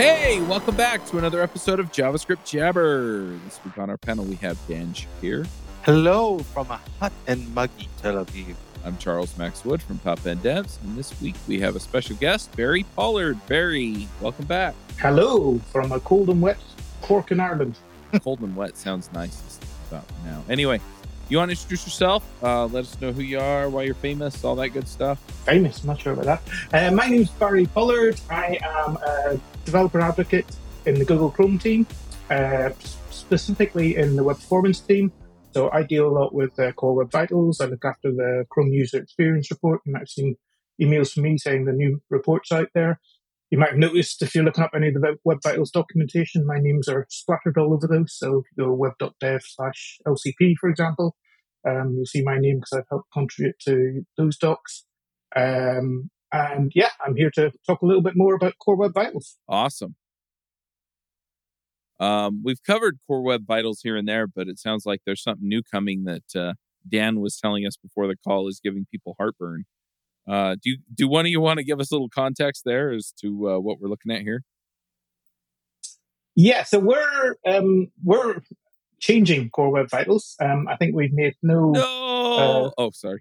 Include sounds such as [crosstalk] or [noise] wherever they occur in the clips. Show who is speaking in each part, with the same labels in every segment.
Speaker 1: Hey, welcome back to another episode of JavaScript Jabber. This week on our panel, we have Dan Shappir.
Speaker 2: Hello from a hot and muggy Tel Aviv.
Speaker 1: I'm Charles Max Wood from Top End Devs, and this week we have a special guest, Barry Pollard. Barry, welcome back.
Speaker 3: Hello from a cold and wet Cork in Ireland. [laughs]
Speaker 1: cold and wet sounds nice about now. Anyway, you want to introduce yourself? Uh, let us know who you are, why you're famous, all that good stuff.
Speaker 3: Famous, not sure about that. Uh, my name's Barry Pollard. I am a developer advocate in the Google Chrome team, uh, specifically in the web performance team. So I deal a lot with uh, Core Web Vitals. I look after the Chrome User Experience Report. You might have seen emails from me saying the new report's out there. You might have noticed if you're looking up any of the Web Vitals documentation, my names are splattered all over those. So if you go web.dev slash LCP, for example, um, you'll see my name because I've helped contribute to those docs. Um, and yeah, I'm here to talk a little bit more about Core Web Vitals.
Speaker 1: Awesome. Um, we've covered Core Web Vitals here and there, but it sounds like there's something new coming that uh, Dan was telling us before the call is giving people heartburn. Uh, do you, do one of you want to give us a little context there as to uh, what we're looking at here?
Speaker 3: Yeah, so we're um, we're changing Core Web Vitals. Um, I think we've made no
Speaker 1: no. oh, sorry,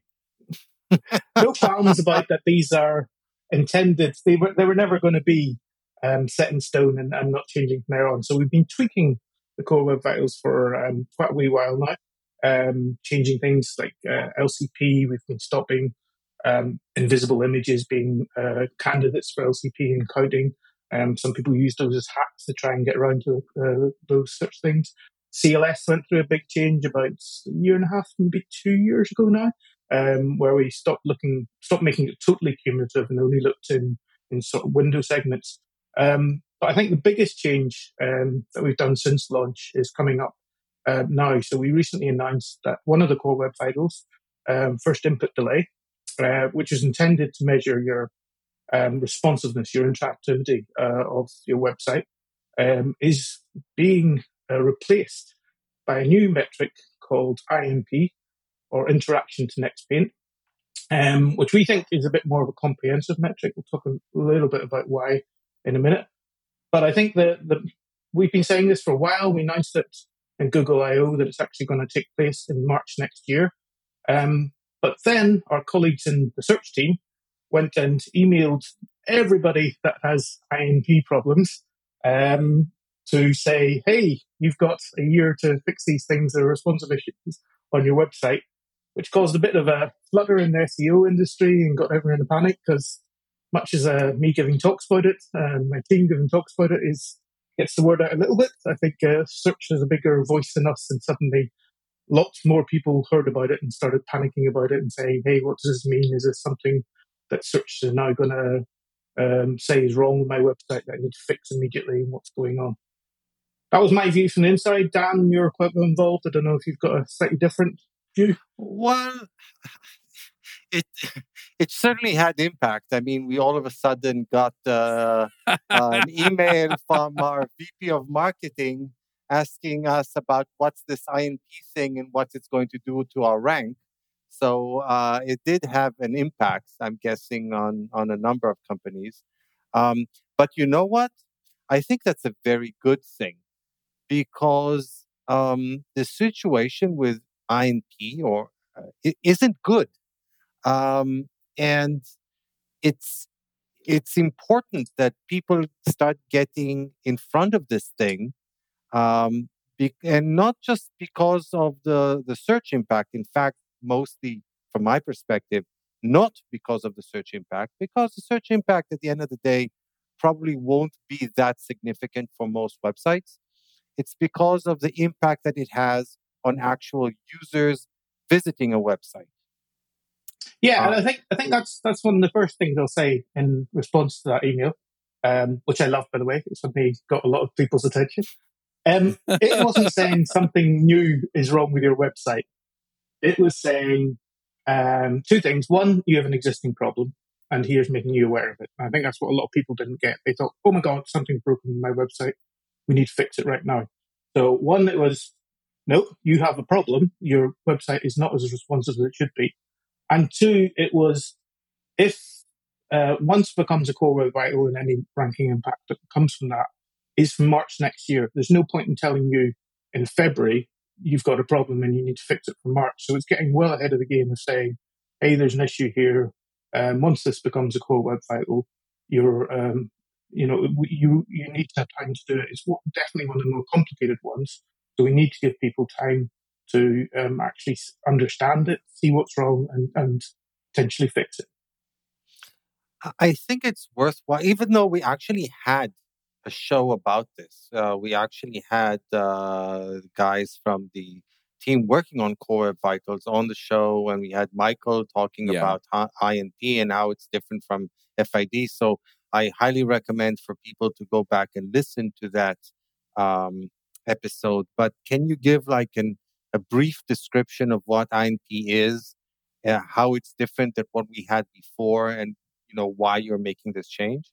Speaker 3: no qualms about that. These are intended. They were they were never going to be um, set in stone and, and, not changing from there on. So we've been tweaking the core web vitals for um, quite a wee while now, um, changing things like uh, LCP. We've been stopping um, invisible images being uh, candidates for LCP and counting. Um, some people use those as hacks to try and get around to uh, those such things. CLS went through a big change about a year and a half, maybe two years ago now, um, where we stopped looking, stopped making it totally cumulative and only looked in in sort of window segments. Um, but I think the biggest change um, that we've done since launch is coming up uh, now. So we recently announced that one of the core web vitals, um, first input delay, uh, which is intended to measure your um, responsiveness, your interactivity uh, of your website, um, is being uh, replaced by a new metric called INP, or Interaction to Next Paint, um, which we think is a bit more of a comprehensive metric. We'll talk a little bit about why in a minute. But I think that the, we've been saying this for a while. We announced it in Google I/O that it's actually going to take place in March next year. Um, but then our colleagues in the search team went and emailed everybody that has INP problems um, to say, hey, you've got a year to fix these things are responsive issues on your website, which caused a bit of a flutter in the SEO industry and got everyone in a panic because much as uh, me giving talks about it and my team giving talks about it is gets the word out a little bit. I think uh, search has a bigger voice than us, and suddenly lots more people heard about it and started panicking about it and saying, "Hey, what does this mean? Is this something that search is now going to um, say is wrong with my website that I need to fix immediately? And what's going on?" That was my view from the inside. Dan, you're quite involved. I don't know if you've got a slightly different view.
Speaker 2: Well, it it certainly had impact. I mean, we all of a sudden got uh, uh, [laughs] an email from our VP of marketing asking us about what's this INP thing and what it's going to do to our rank. So uh, it did have an impact, I'm guessing, on on a number of companies. Um, but you know what? I think that's a very good thing because um, the situation with INP or uh, it isn't good. Um, and it's it's important that people start getting in front of this thing um, be, and not just because of the the search impact in fact mostly from my perspective not because of the search impact because the search impact at the end of the day probably won't be that significant for most websites it's because of the impact that it has on actual users visiting a website
Speaker 3: yeah, and I think I think that's that's one of the first things I'll say in response to that email, um, which I love by the way. It suddenly got a lot of people's attention. Um, it wasn't [laughs] saying something new is wrong with your website. It was saying um, two things. One, you have an existing problem, and here's making you aware of it. I think that's what a lot of people didn't get. They thought, "Oh my god, something's broken in my website. We need to fix it right now." So one, it was, "Nope, you have a problem. Your website is not as responsive as it should be." And two, it was if uh, once becomes a core web vital and any ranking impact that comes from that is from March next year. There's no point in telling you in February you've got a problem and you need to fix it for March. So it's getting well ahead of the game of saying, hey, there's an issue here. Um, once this becomes a core web vital, you're, um, you know, you you need to have time to do it. It's definitely one of the more complicated ones. So we need to give people time to um, actually understand it, see what's wrong, and, and potentially fix it.
Speaker 2: I think it's worthwhile, even though we actually had a show about this. Uh, we actually had uh, guys from the team working on Core Vitals on the show, and we had Michael talking yeah. about INP and how it's different from FID. So I highly recommend for people to go back and listen to that um, episode. But can you give like an, a brief description of what INP is, uh, how it's different than what we had before, and you know why you're making this change?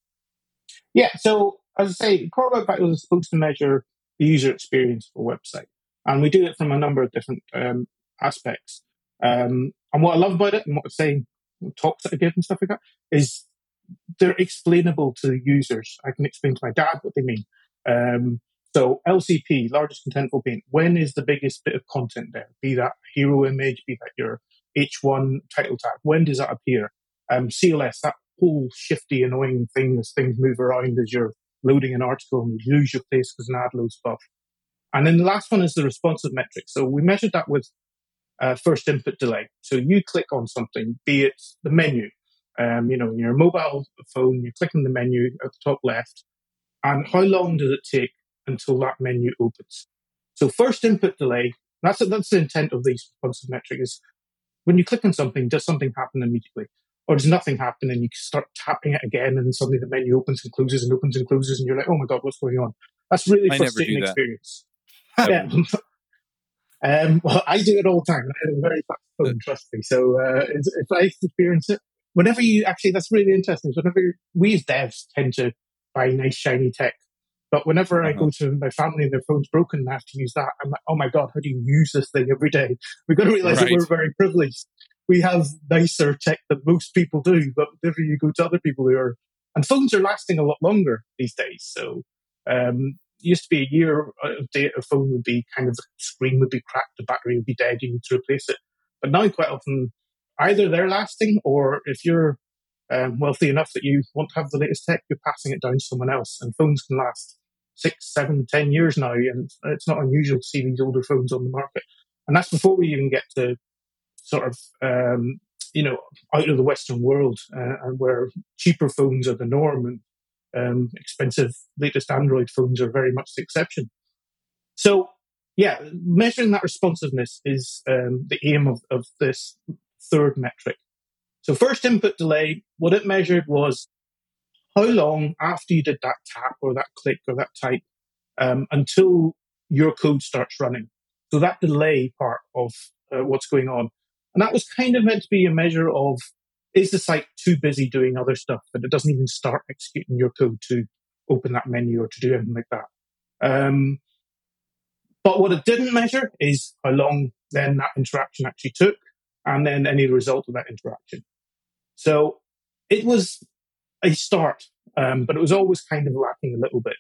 Speaker 3: Yeah. So as I say, Core Web Vitals is supposed to measure the user experience of a website. And we do it from a number of different um, aspects. Um, and what I love about it and what I'm saying, talks that I give and stuff like that, is they're explainable to the users. I can explain to my dad what they mean. Um, so LCP, largest contentful paint, when is the biggest bit of content there? Be that hero image, be that your H1 title tag. When does that appear? Um, CLS, that whole shifty, annoying thing as things move around as you're loading an article and you lose your place because an ad loads above. And then the last one is the responsive metric. So we measured that with uh, first input delay. So you click on something, be it the menu, um, you know, your mobile phone, you click on the menu at the top left, and how long does it take until that menu opens? So first input delay, that's that's the intent of these responsive metric is when you click on something, does something happen immediately? or does nothing happen and you start tapping it again and suddenly the menu opens and closes and opens and closes and you're like, oh my God, what's going on? That's really I frustrating experience. [laughs] yeah. [laughs] um, well, I do it all the time. I have a very fast phone, trust me. So uh, if I experience it, whenever you actually, that's really interesting. Whenever we as devs tend to buy nice shiny tech, but whenever uh-huh. I go to my family and their phone's broken and I have to use that, I'm like, oh my God, how do you use this thing every day? [laughs] We've got to realize right. that we're very privileged we have nicer tech than most people do, but whenever you go to other people who are, and phones are lasting a lot longer these days. So, um, used to be a year of date, a phone would be kind of the screen would be cracked, the battery would be dead, you need to replace it. But now, quite often, either they're lasting, or if you're um, wealthy enough that you want to have the latest tech, you're passing it down to someone else. And phones can last six, seven, ten years now, and it's not unusual to see these older phones on the market. And that's before we even get to sort of um, you know out of the Western world, uh, and where cheaper phones are the norm and um, expensive latest Android phones are very much the exception. So yeah, measuring that responsiveness is um, the aim of, of this third metric. So first input delay, what it measured was how long after you did that tap or that click or that type um, until your code starts running. So that delay part of uh, what's going on. And that was kind of meant to be a measure of is the site too busy doing other stuff that it doesn't even start executing your code to open that menu or to do anything like that. Um, but what it didn't measure is how long then that interaction actually took and then any result of that interaction. So it was a start, um, but it was always kind of lacking a little bit.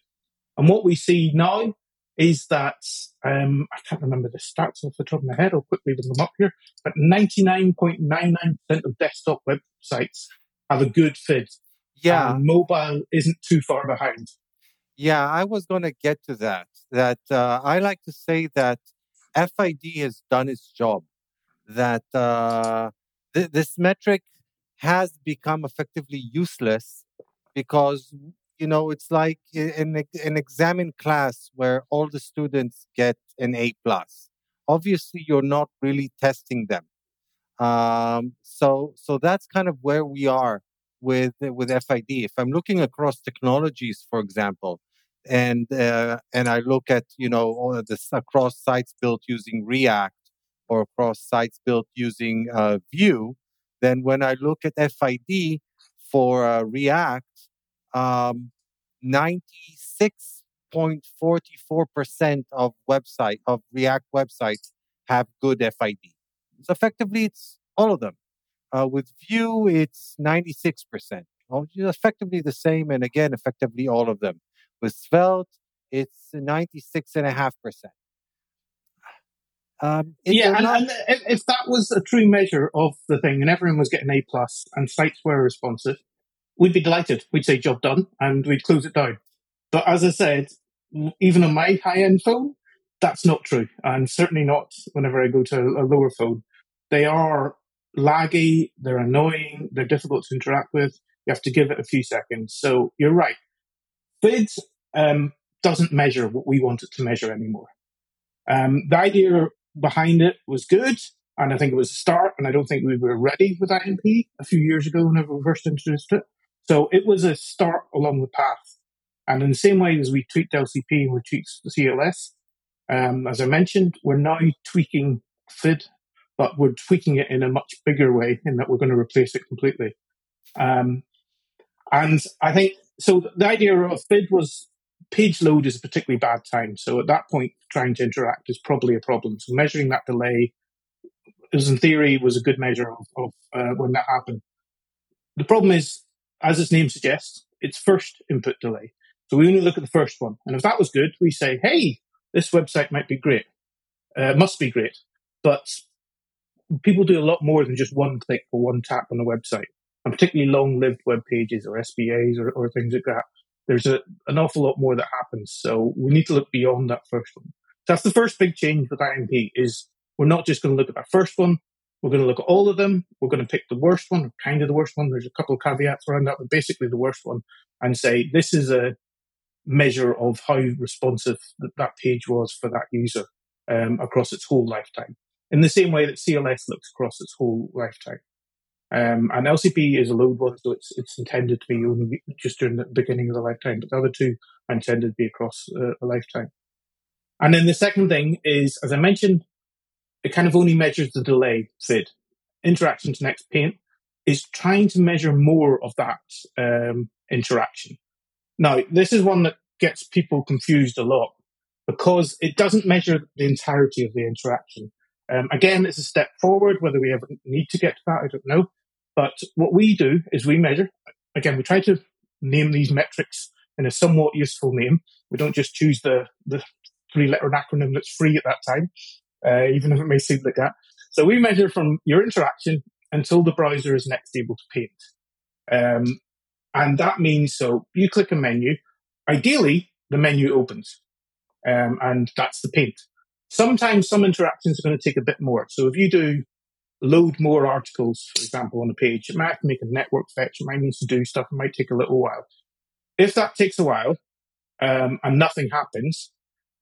Speaker 3: And what we see now is that um, I can't remember the stats off the top of my head. I'll quickly bring them up here. But 99.99% of desktop websites have a good FID.
Speaker 2: Yeah.
Speaker 3: mobile isn't too far behind.
Speaker 2: Yeah, I was going to get to that. That uh, I like to say that FID has done its job. That uh, th- this metric has become effectively useless because you know it's like an, an exam class where all the students get an a plus. Obviously you're not really testing them. Um, so so that's kind of where we are with with fid if i'm looking across technologies for example and uh, and i look at you know all this across sites built using react or across sites built using uh, vue then when i look at fid for uh, react um, 96.44% of website of React websites have good FID. So effectively, it's all of them. Uh, with Vue, it's 96%. effectively the same, and again, effectively all of them. With Svelte, it's 96.5%.
Speaker 3: Um, yeah, and, not... and if, that was a true measure of the thing, and everyone was getting A plus, and sites were responsive, we'd be delighted. We'd say job done, and we'd close it down. But as I said, even on my high end phone, that's not true, and certainly not whenever I go to a lower phone. They are laggy, they're annoying, they're difficult to interact with. You have to give it a few seconds. So you're right. FID um, doesn't measure what we want it to measure anymore. Um, the idea behind it was good, and I think it was a start. And I don't think we were ready with INP a few years ago whenever we first introduced it. So it was a start along the path. And in the same way as we tweaked LCP and we tweaked CLS, um, as I mentioned, we're now tweaking FID, but we're tweaking it in a much bigger way in that we're going to replace it completely. Um, and I think so. The idea of FID was page load is a particularly bad time. So at that point, trying to interact is probably a problem. So measuring that delay is in theory was a good measure of, of uh, when that happened. The problem is, as its name suggests, it's first input delay. So we only look at the first one. And if that was good, we say, hey, this website might be great. Uh, must be great. But people do a lot more than just one click or one tap on a website. And particularly long lived web pages or SPAs or, or things like that there's a, an awful lot more that happens. So we need to look beyond that first one. That's the first big change with INP is we're not just going to look at that first one. We're going to look at all of them. We're going to pick the worst one, kind of the worst one. There's a couple of caveats around that, but basically the worst one and say this is a measure of how responsive that, that page was for that user um, across its whole lifetime. In the same way that CLS looks across its whole lifetime. Um, and LCP is a load one, so it's it's intended to be only just during the beginning of the lifetime. But the other two are intended to be across uh, a lifetime. And then the second thing is, as I mentioned, it kind of only measures the delay FID. Interaction to next paint is trying to measure more of that um, interaction. Now, this is one that gets people confused a lot because it doesn't measure the entirety of the interaction. Um, again, it's a step forward. Whether we ever need to get to that, I don't know. But what we do is we measure. Again, we try to name these metrics in a somewhat useful name. We don't just choose the, the three letter acronym that's free at that time, uh, even if it may seem like that. So we measure from your interaction until the browser is next able to paint. Um, and that means so you click a menu. Ideally, the menu opens, um, and that's the paint. Sometimes some interactions are going to take a bit more. So if you do load more articles, for example, on a page, it might have to make a network fetch. It might need to do stuff. It might take a little while. If that takes a while um, and nothing happens,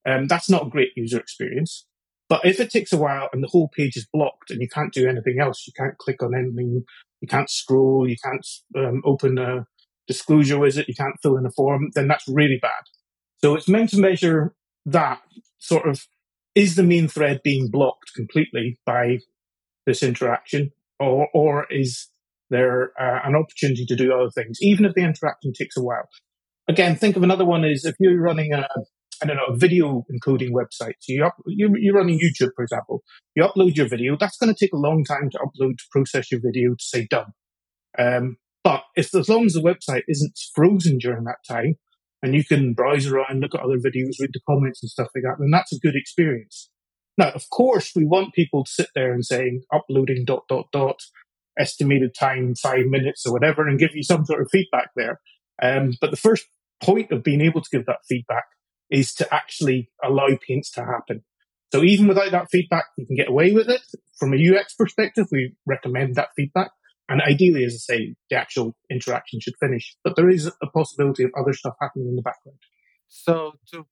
Speaker 3: um, that's not a great user experience. But if it takes a while and the whole page is blocked and you can't do anything else, you can't click on anything, you can't scroll, you can't um, open a disclosure wizard, you can't fill in a form, then that's really bad. So it's meant to measure that sort of is the main thread being blocked completely by this interaction, or or is there uh, an opportunity to do other things, even if the interaction takes a while? Again, think of another one is if you're running a I don't know a video encoding website. So you up, you you're running YouTube, for example. You upload your video. That's going to take a long time to upload to process your video to say done. Um, but if as long as the website isn't frozen during that time, and you can browse around, look at other videos, read the comments and stuff like that, then that's a good experience. Now, of course, we want people to sit there and saying uploading dot dot dot estimated time five minutes or whatever, and give you some sort of feedback there. Um, but the first point of being able to give that feedback is to actually allow paints to happen. So even without that feedback, you can get away with it. From a UX perspective, we recommend that feedback. And ideally, as I say, the actual interaction should finish. But there is a possibility of other stuff happening in the background.
Speaker 2: So to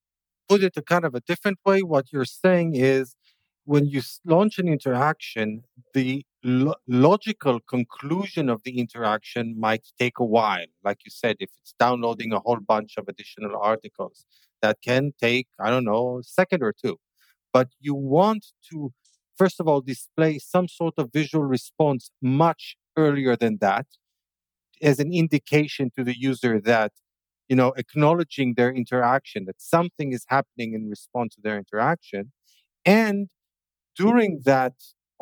Speaker 2: put it a kind of a different way, what you're saying is when you launch an interaction, the lo- logical conclusion of the interaction might take a while. Like you said, if it's downloading a whole bunch of additional articles, that can take, I don't know, a second or two. But you want to, first of all, display some sort of visual response much earlier than that as an indication to the user that you know acknowledging their interaction that something is happening in response to their interaction and during mm-hmm. that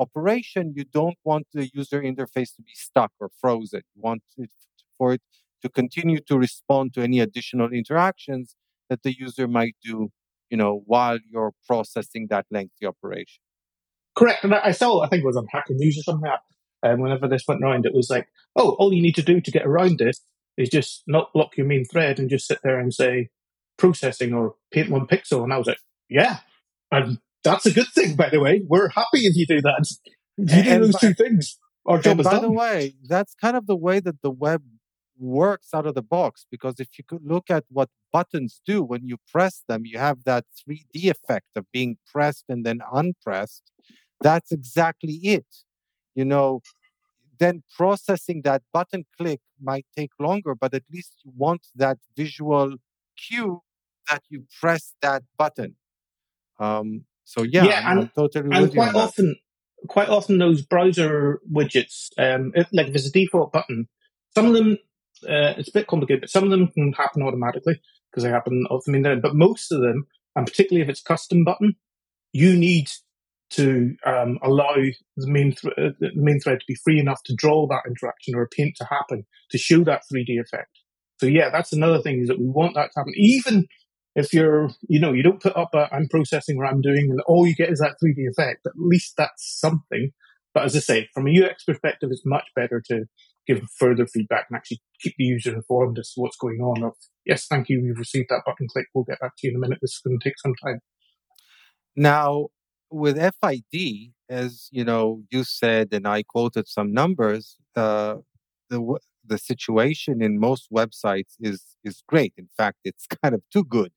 Speaker 2: operation you don't want the user interface to be stuck or frozen you want it for it to continue to respond to any additional interactions that the user might do, you know, while you're processing that lengthy operation.
Speaker 3: Correct. And I saw, I think it was on Hacker News or something like that. And whenever this went around, it was like, oh, all you need to do to get around this is just not block your main thread and just sit there and say processing or paint one pixel. And I was like, yeah, and that's a good thing, by the way. We're happy if you do that. You do those by, two things. Our job is
Speaker 2: by
Speaker 3: done.
Speaker 2: the way, that's kind of the way that the web works out of the box because if you could look at what buttons do when you press them, you have that 3D effect of being pressed and then unpressed. That's exactly it. You know, then processing that button click might take longer, but at least you want that visual cue that you press that button. Um, so yeah,
Speaker 3: yeah,
Speaker 2: I'm,
Speaker 3: and,
Speaker 2: totally
Speaker 3: and quite
Speaker 2: often,
Speaker 3: quite often those browser widgets, um, if, like if it's a default button, some of them uh, it's a bit complicated, but some of them can happen automatically because they happen off the main thread. But most of them, and particularly if it's custom button, you need to um, allow the main th- uh, the main thread to be free enough to draw that interaction or a paint to happen to show that 3D effect. So yeah, that's another thing is that we want that to happen. Even if you're, you know, you don't put up a I'm processing or I'm doing and all you get is that 3D effect, at least that's something. But as I say, from a UX perspective, it's much better to give further feedback and actually keep the user informed as to what's going on. Of, yes, thank you, we've received that button click. We'll get back to you in a minute. This is going to take some time.
Speaker 2: Now, with FID, as you know, you said, and I quoted some numbers. Uh, the the situation in most websites is is great. In fact, it's [laughs] kind of too good.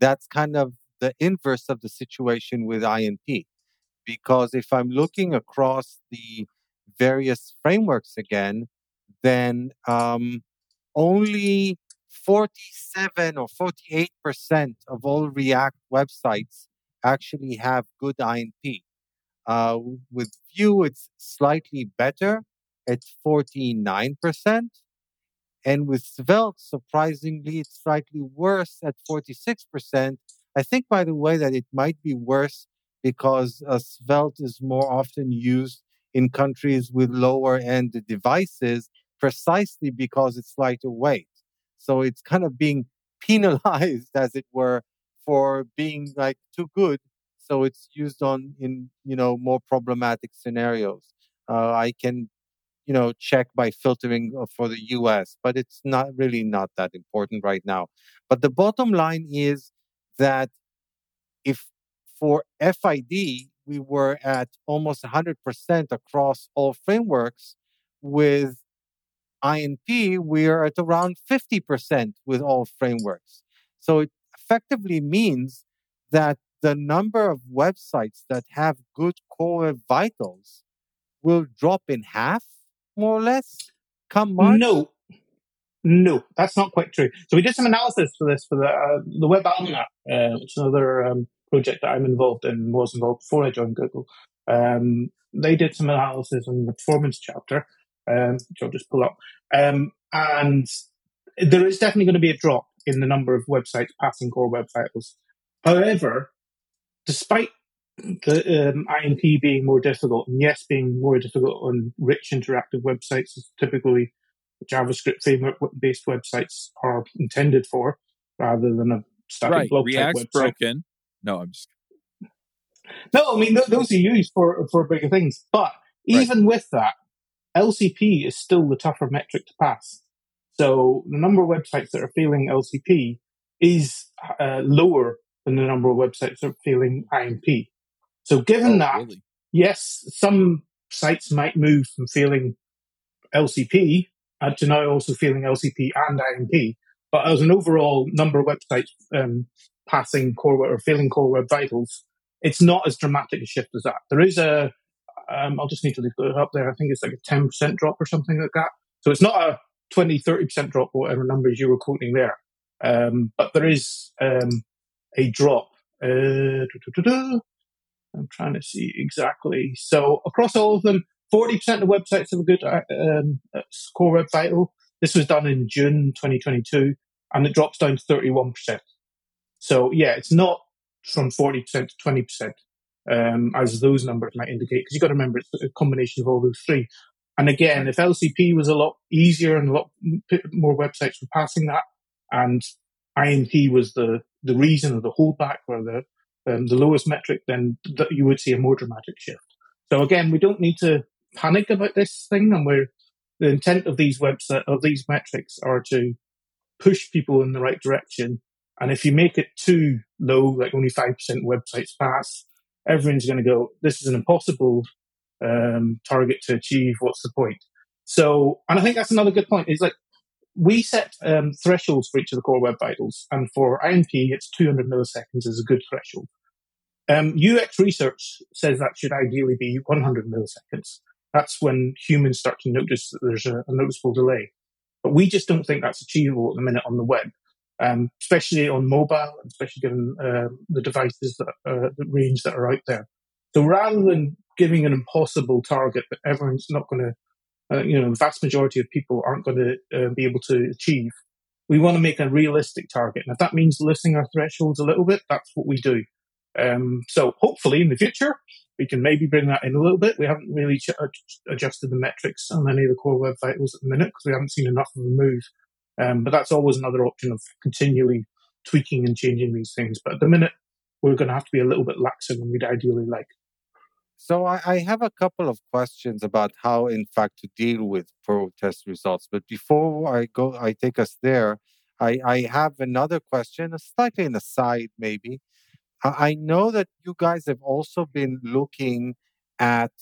Speaker 2: That's kind of the inverse of the situation with INP, because if I'm looking across the various frameworks again, then um, only 47 or 48 percent of all React websites actually have good INP. Uh, with Vue, it's slightly better It's 49%. And with Svelte, surprisingly, it's slightly worse at 46%. I think, by the way, that it might be worse because uh, Svelte is more often used in countries with lower end devices precisely because it's lighter weight. So it's kind of being [laughs] penalized, as it were, for being like too good. So it's used on in you know more problematic scenarios. Uh, I can you know check by filtering uh, for the US, but it's not really not that important right now. But the bottom line is that if for FID we were at almost 100% across all frameworks, with INP we're at around 50% with all frameworks. So it effectively means that the number of websites that have good core vitals will drop in half, more or less, come March?
Speaker 3: No. No, that's not quite true. So we did some analysis for this for the uh, the Web Almanac, uh, which is another um, project that I'm involved in, was involved before I joined Google. Um, they did some analysis on the performance chapter, um, which I'll just pull up. Um, and there is definitely going to be a drop in the number of websites passing core web vitals. However, despite the um, INP being more difficult, and yes, being more difficult on rich interactive websites is typically JavaScript framework based websites are intended for, rather than a static
Speaker 1: right.
Speaker 3: blog
Speaker 1: React's
Speaker 3: website.
Speaker 1: broken. No, I'm just.
Speaker 3: No, I mean th- those are used for for bigger things, but even right. with that, LCP is still the tougher metric to pass. So the number of websites that are failing LCP is uh, lower than the number of websites that are failing INP. So given oh, that, really? yes, some sites might move from failing LCP to now also failing LCP and INP. But as an overall number of websites um, passing core web or failing core web vitals, it's not as dramatic a shift as that. There is a, um, I'll just need to leave it up there. I think it's like a 10% drop or something like that. So it's not a 20, 30% drop, whatever numbers you were quoting there. Um, but there is um, a drop. Uh, I'm trying to see exactly. So across all of them, 40% of websites have a good uh, um, core web vital. This was done in June 2022, and it drops down to 31%. So yeah, it's not from 40% to 20%, um, as those numbers might indicate, because you've got to remember it's a combination of all those three. And again, if LCP was a lot easier and a lot more websites were passing that, and INP was the, the reason or the holdback or the um, the lowest metric, then th- you would see a more dramatic shift. So again, we don't need to panic about this thing, and we're the intent of these website of these metrics are to push people in the right direction. And if you make it too low, like only five percent websites pass, everyone's going to go, "This is an impossible um, target to achieve. What's the point?" So, and I think that's another good point. Is like we set um, thresholds for each of the core web vitals, and for INP, it's 200 milliseconds is a good threshold. Um, UX research says that should ideally be 100 milliseconds. That's when humans start to notice that there's a, a noticeable delay. But we just don't think that's achievable at the minute on the web, um, especially on mobile, especially given uh, the devices that uh, the range that are out there. So rather than giving an impossible target that everyone's not going to uh, you know, the vast majority of people aren't going to uh, be able to achieve. We want to make a realistic target. And if that means lifting our thresholds a little bit, that's what we do. Um, so hopefully in the future, we can maybe bring that in a little bit. We haven't really ch- adjusted the metrics on any of the core web vitals at the minute because we haven't seen enough of a move. Um, but that's always another option of continually tweaking and changing these things. But at the minute, we're going to have to be a little bit laxer than we'd ideally like.
Speaker 2: So I, I, have a couple of questions about how, in fact, to deal with protest results. But before I go, I take us there. I, I have another question, slightly an aside, maybe. I, know that you guys have also been looking at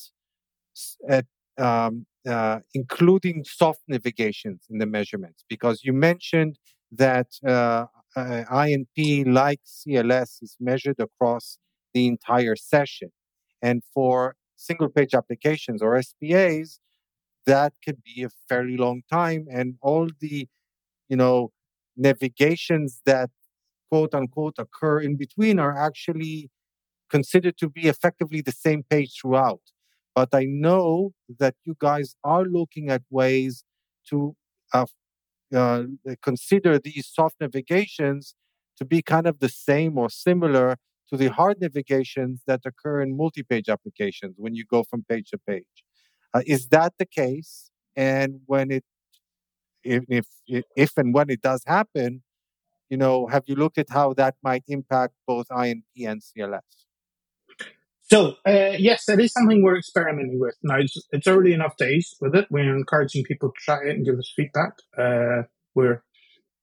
Speaker 2: at um, uh, including soft navigations in the measurements because you mentioned that uh, INP, like CLS, is measured across the entire session. And for single page applications or SPAs, that could be a fairly long time. And all the, you know, navigations that quote unquote occur in between are actually considered to be effectively the same page throughout. But I know that you guys are looking at ways to uh, uh, consider these soft navigations to be kind of the same or similar to the hard navigations that occur in multi-page applications when you go from page to page. Uh, is that the case? And when it, if, if, if and when it does happen, you know, have you looked at how that might impact both INP and CLS?
Speaker 3: So, uh, yes, that is something we're experimenting with. Now, it's, it's, early enough days with it. We're encouraging people to try it and give us feedback. Uh, we're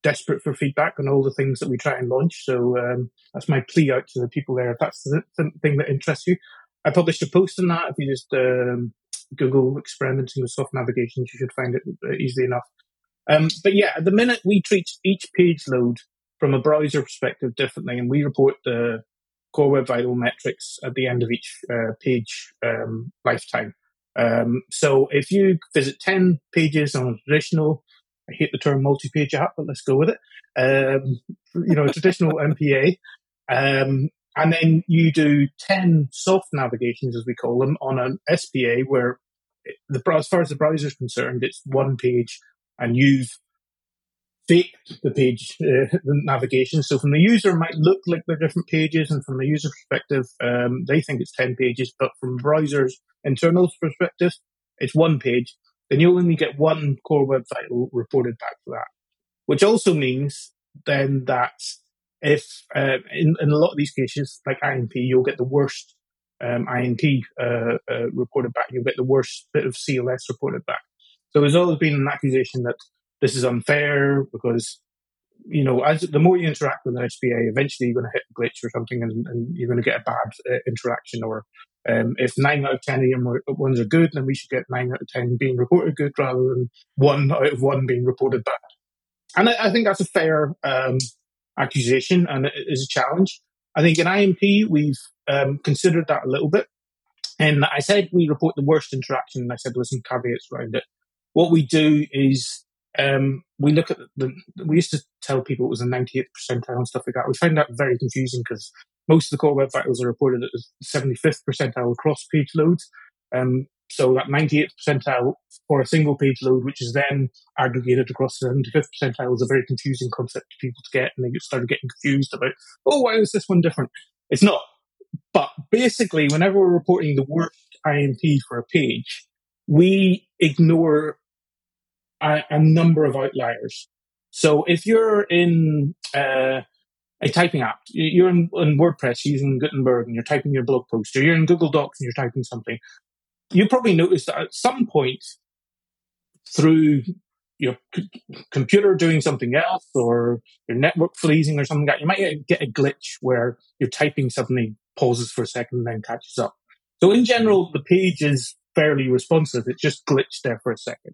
Speaker 3: desperate for feedback on all the things that we try and launch. So um, that's my plea out to the people there. If that's the thing that interests you, I published a post on that. If you just um, Google experimenting with soft navigations, you should find it uh, easily enough. Um, but yeah, at the minute we treat each page load from a browser perspective differently, and we report the core web vital metrics at the end of each uh, page um, lifetime. Um, so if you visit 10 pages on a traditional I hate the term multi-page app, but let's go with it. Um, you know, traditional [laughs] MPA. Um, and then you do 10 soft navigations, as we call them, on an SPA where the, as far as the browser is concerned, it's one page and you've faked the page uh, the navigation. So from the user, might look like they're different pages, and from the user perspective, um, they think it's 10 pages, but from browser's internal perspective, it's one page then you'll only get one core web reported back for that. Which also means then that if uh, in, in a lot of these cases, like INP, you'll get the worst um, INP uh, uh, reported back. You'll get the worst bit of CLS reported back. So there's always been an accusation that this is unfair because you know, as the more you interact with an SPA, eventually you're going to hit a glitch or something, and, and you're going to get a bad uh, interaction. Or um, if nine out of ten of your ones are good, then we should get nine out of ten being reported good rather than one out of one being reported bad. And I, I think that's a fair um, accusation, and it is a challenge. I think in INP, we've um, considered that a little bit, and I said we report the worst interaction, and I said there were some caveats around it. What we do is um, we look at the, we used to tell people it was a 98th percentile and stuff like that. We find that very confusing because most of the core web vitals are reported at the 75th percentile across page loads. Um, so that 98th percentile for a single page load, which is then aggregated across the 75th percentile, is a very confusing concept to people to get, and they started getting confused about, oh, why is this one different? It's not. But basically, whenever we're reporting the worst INP for a page, we ignore a, a number of outliers. So if you're in uh, a typing app, you're in, in, WordPress using Gutenberg and you're typing your blog post, or you're in Google Docs and you're typing something, you probably noticed that at some point through your c- computer doing something else or your network freezing or something like that, you might get a glitch where your typing suddenly pauses for a second and then catches up. So in general, the page is fairly responsive. It just glitched there for a second.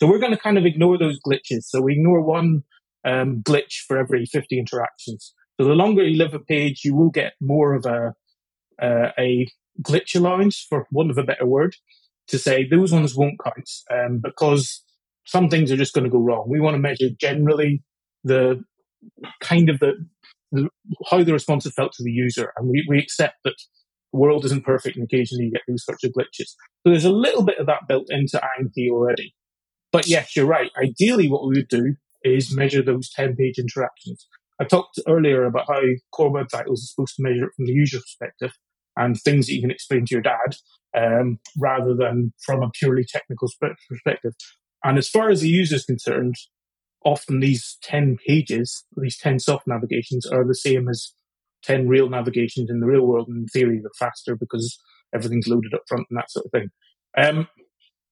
Speaker 3: So we're going to kind of ignore those glitches. So we ignore one um, glitch for every 50 interactions. So the longer you live a page, you will get more of a uh, a glitch allowance, for want of a better word, to say those ones won't count um, because some things are just going to go wrong. We want to measure generally the kind of the, the how the response has felt to the user, and we, we accept that the world isn't perfect and occasionally you get these sorts of glitches. So there's a little bit of that built into INP already. But yes, you're right. Ideally, what we would do is measure those 10 page interactions. I talked earlier about how core web vitals are supposed to measure it from the user perspective and things that you can explain to your dad um, rather than from a purely technical perspective. And as far as the user is concerned, often these 10 pages, these 10 soft navigations are the same as 10 real navigations in the real world. And in theory, they're faster because everything's loaded up front and that sort of thing. Um,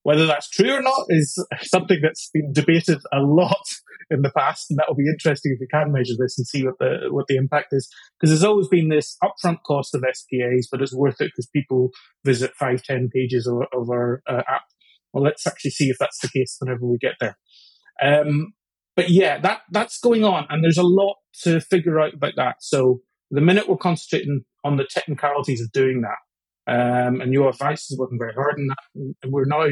Speaker 3: whether that's true or not is something that's been debated a lot in the past, and that will be interesting if we can measure this and see what the what the impact is. Because there's always been this upfront cost of SPAs, but it's worth it because people visit five, ten pages of, of our uh, app. Well, let's actually see if that's the case whenever we get there. Um, but yeah, that that's going on, and there's a lot to figure out about that. So the minute we're concentrating on the technicalities of doing that, um, and Yoav Weiss is working very hard on that. And we're now,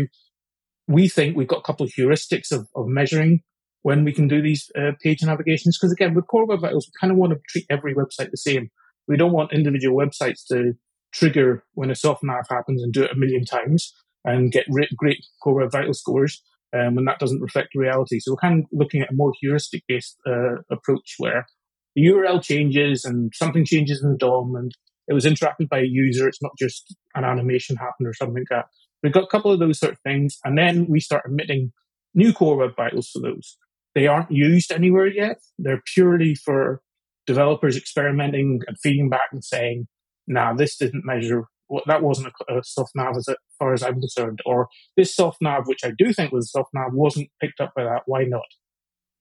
Speaker 3: we think we've got a couple of heuristics of, of measuring when we can do these uh, page navigations. Because again, with Core Web Vitals, we kind of want to treat every website the same. We don't want individual websites to trigger when a soft nav happens and do it a million times and get great Core Web Vital scores um, when that doesn't reflect reality. So we're kind of looking at a more heuristic based uh, approach where the URL changes and something changes in the DOM and it was interacted by a user. It's not just an animation happened or something like that. We've got a couple of those sort of things. And then we start emitting new core web vitals for those. They aren't used anywhere yet. They're purely for developers experimenting and feeding back and saying, nah, this didn't measure well, that wasn't a, a, soft nav as far as I'm concerned, or this soft nav, which I do think was a soft nav, wasn't picked up by that. Why not?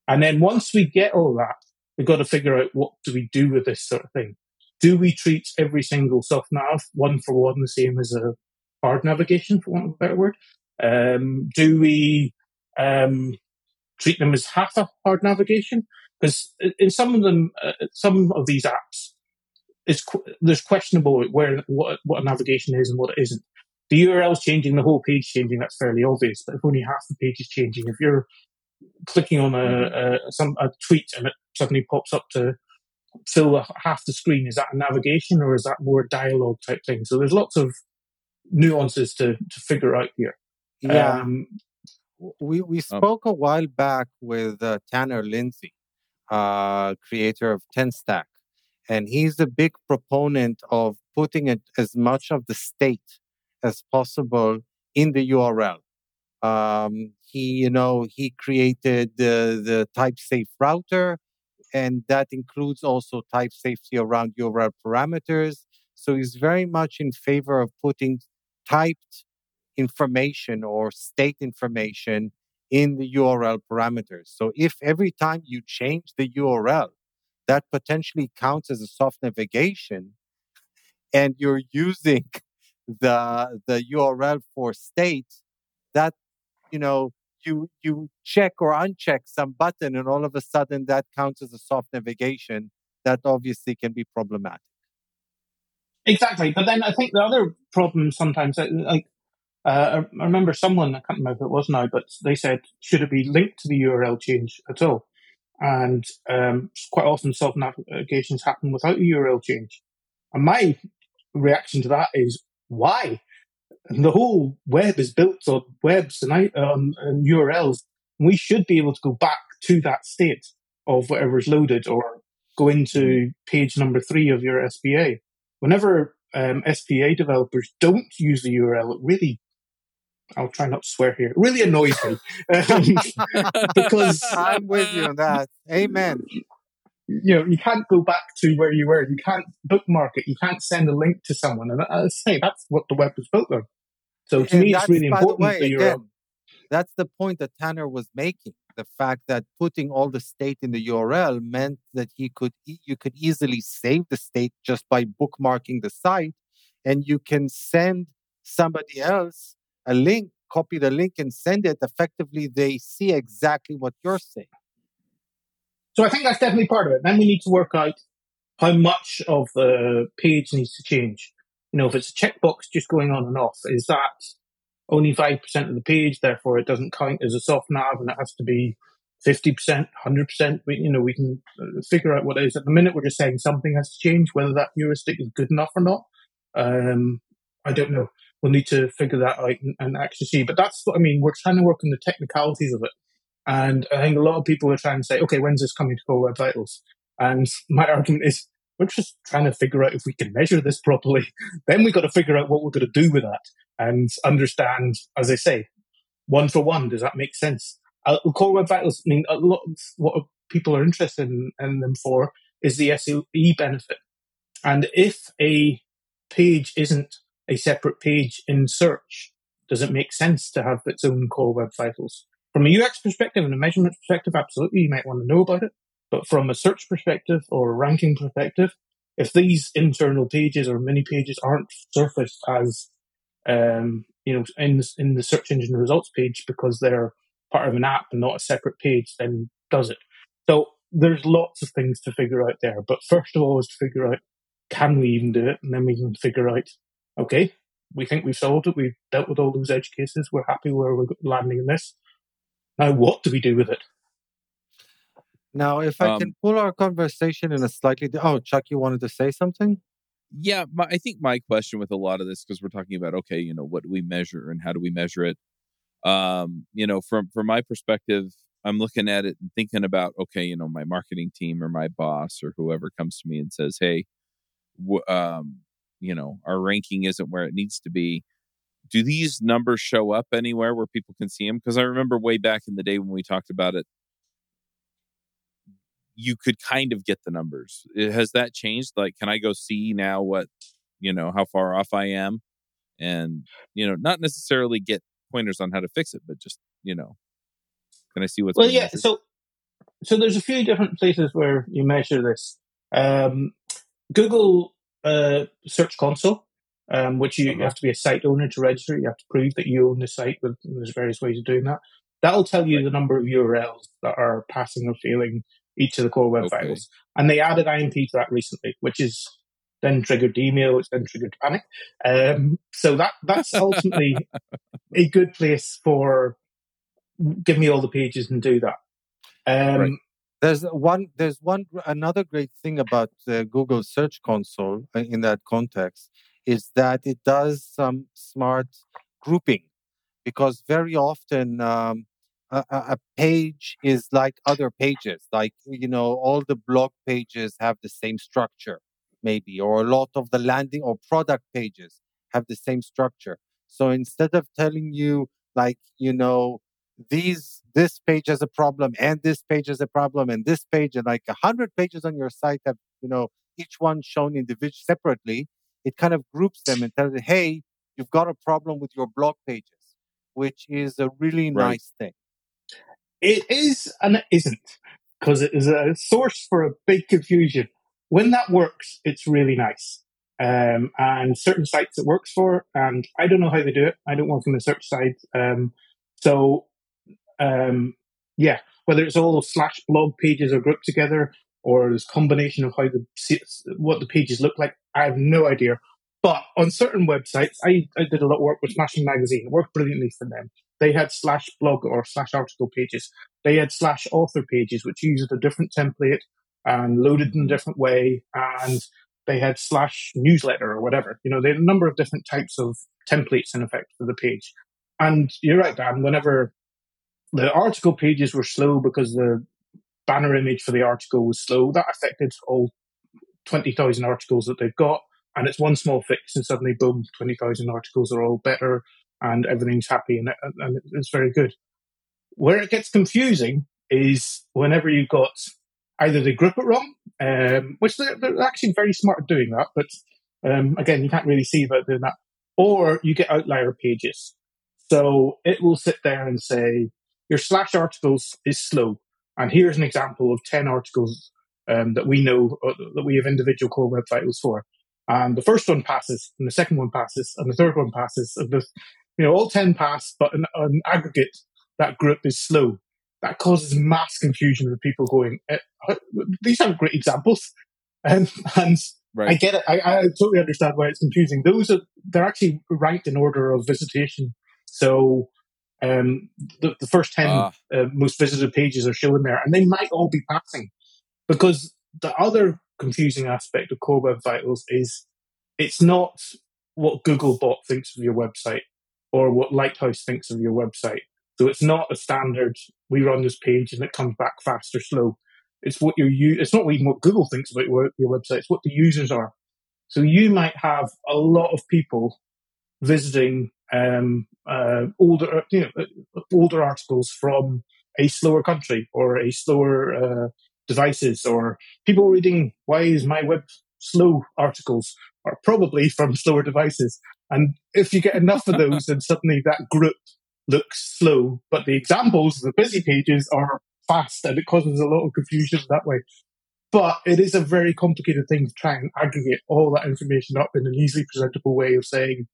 Speaker 3: And then once we get all that, we've got to figure out what do we do with this sort of thing do we treat every single soft nav one for one the same as a hard navigation, for want of a better word? Um, do we um, treat them as half a hard navigation? Because in some of them, uh, some of these apps, it's there's questionable where what what a navigation is and what it isn't. The URL is changing, the whole page changing. That's fairly obvious. But if only half the page is changing, if you're clicking on a, a some a tweet and it suddenly pops up to fill half the screen. Is that a navigation or is that more dialogue type thing? So there's lots of nuances to, to figure out here.
Speaker 2: Yeah. Um, we, we oh. spoke a while back with uh, Tanner Linsley, uh, creator of TanStack, and he's a big proponent of putting it as much of the state as possible in the URL. Um, he, you know, he created the, the type safe router and that includes also type safety around URL parameters. So he's very much in favor of putting typed information or state information in the URL parameters. So if every time you change the URL, that potentially counts as a soft navigation, and you're using [laughs] the the URL for state, that you know you you check or uncheck some button and all of a sudden that counts as a soft navigation that obviously can be problematic.
Speaker 3: Exactly but then i think the other problem sometimes uh, like uh, i remember someone i can't remember who it was now but they said should it be linked to the url change at all? And um, quite often soft navigations happen without a url change. And my reaction to that is why the whole web is built on webs and, um, and URLs. We should be able to go back to that state of whatever is loaded or go into page number three of your SPA. Whenever um, SPA developers don't use the URL, it really I'll try not to swear here. It really annoys me [laughs] um, [laughs] because
Speaker 2: I'm with you on that. Amen.
Speaker 3: You know, you can't go back to where you were. You can't bookmark it. You can't send a link to someone. And uh, I say that's what the web was built on. So to
Speaker 2: And
Speaker 3: me, it's really important
Speaker 2: way,
Speaker 3: that
Speaker 2: again, um, that's the point that Tanner was making. The fact that putting all the state in the URL meant that he could e- you could easily save the state just by bookmarking the site, and you can send somebody else a link, copy the link, and send it. Effectively, they see exactly what you're saying.
Speaker 3: So I think that's definitely part of it. Then we need to work out how much of the page needs to change. You know, if it's a checkbox just going on and off, is that only 5% of the page, therefore it doesn't count as a soft nav and it has to be 50%, 100%. We, you know, we can uh, figure out what it is. At the minute, we're just saying something has to change, whether that heuristic is good enough or not. Um, I don't know. We'll need to figure that out and, and actually see. But that's what I mean. We're trying to work on the technicalities of it. And I think a lot of people are trying to say, okay, when's this coming to Core Web Vitals? And my [laughs] argument is, we're just trying to figure out if we can measure this [laughs] properly. then we've got to figure out what we're going to do with that and understand, as I say, one for one. Does that make sense? Uh, Core Web Vitals, I mean, a lot of what people are interested in, in them for is the SEO benefit. And if a page isn't a separate page in search, does it make sense to have its own Core Web Vitals? From a UX perspective and a measurement perspective, absolutely, you might want to know about it. But from a search perspective or a ranking perspective, if these internal pages or mini pages aren't surfaced as, um, you know, in in the search engine results page because they're part of an app and not a separate page, then does it? So there's lots of things to figure out there. But first of all, is to figure out can we even do it, and then we can figure out, okay, we think we've solved it. We've dealt with all those edge cases. We're happy where we're landing in this. Now, what do we do with it?
Speaker 2: Now, if I
Speaker 1: Um,
Speaker 2: can pull our conversation in a slightly oh, Chuck, you wanted to say something?
Speaker 1: Yeah, my, I think my question with a lot of this because we're talking about okay, you know, what do we measure and how do we measure it? Um, you know, from from my perspective, I'm looking at it and thinking about okay, you know, my marketing team or my boss or whoever comes to me and says, "Hey, w- um, you know, our ranking isn't where it needs to be." Do these numbers show up anywhere where people can see them? Because I remember way back in the day when we talked about it, you could kind of get the numbers. Has that changed? Like, can I go see now what, you know, how far off I am? And, you know, not necessarily get pointers on how to fix it, but just, you know, can I see what's
Speaker 3: Well, yeah.
Speaker 1: measured?
Speaker 3: So, so there's a few different places where you measure this. Um, Google uh, Search Console, um, which you, you have to be a site owner to register. You have to prove that you own the site. With there's various ways of doing that. That'll tell you the number of URLs that are passing or failing each of the core web
Speaker 1: Okay.
Speaker 3: vitals. And they added INP to that recently, which is then triggered email, which then triggered panic. Um, so that that's ultimately [laughs] a good place for give me all the pages and do that. Um,
Speaker 1: Right.
Speaker 2: There's one. There's one. Another great thing about the Google Search Console uh, in that context is that it does some smart grouping, because very often um, a, a page is like other pages. Like you know, all the blog pages have the same structure, maybe, or a lot of the landing or product pages have the same structure. So instead of telling you like you know these this page has a problem and this page has a problem and this page and like a hundred pages on your site have you know each one shown individually separately it kind of groups them and tells you hey you've got a problem with your blog pages which is a really
Speaker 1: Right.
Speaker 2: nice thing
Speaker 3: It is and it isn't because it is a source for a big confusion. When that works, it's really nice. Um, and certain sites it works for, and I don't know how they do it. I don't work on the search side. Um, so, um, yeah, whether it's all slash blog pages are grouped together or this combination of how the what the pages look like, I have no idea. But on certain websites, I, I did a lot of work with Smashing Magazine. It worked brilliantly for them. They had slash blog or slash article pages. They had slash author pages, which used a different template and loaded in a different way. And they had slash newsletter or whatever. You know, they had a number of different types of templates in effect for the page. And you're right, Dan, whenever the article pages were slow because the banner image for the article was slow, that affected all 20,000 articles that they've got. And it's one small fix and suddenly, boom, 20,000 articles are all better and everything's happy and, and it's very good. Where it gets confusing is whenever you've got either they group it wrong, um, which they're, they're, actually very smart at doing that, but um, again, you can't really see about doing that, or you get outlier pages. So it will sit there and say, your slash articles is slow. And here's an example of 10 articles um, that we know uh, that we have individual core web vitals for. And the first one passes, and the second one passes, and the third one passes. And the, you know, all 10 pass, but in aggregate, that group is slow. That causes mass confusion with people going, eh, these are great examples. [laughs] Um, and right. I get it. I, I totally understand why it's confusing. Those are, they're actually ranked in order of visitation. So um, the, the, first 10 uh. Uh, most visited pages are shown there, and they might all be passing. Because the other confusing aspect of Core Web Vitals is it's not what Googlebot thinks of your website or what Lighthouse thinks of your website. So it's not a standard, we run this page and it comes back fast or slow. It's what you it's not even what Google thinks about your, your website, it's what the users are. So you might have a lot of people visiting um, uh, older, you know, older articles from a slower country or a slower uh, devices, or people reading "Why is my web slow?" articles are probably from slower devices. And if you get enough of those, then suddenly that group looks slow. But the examples, the busy pages, are fast, and it causes a lot of confusion that way. But it is a very complicated thing to try and aggregate all that information up in an easily presentable way of saying,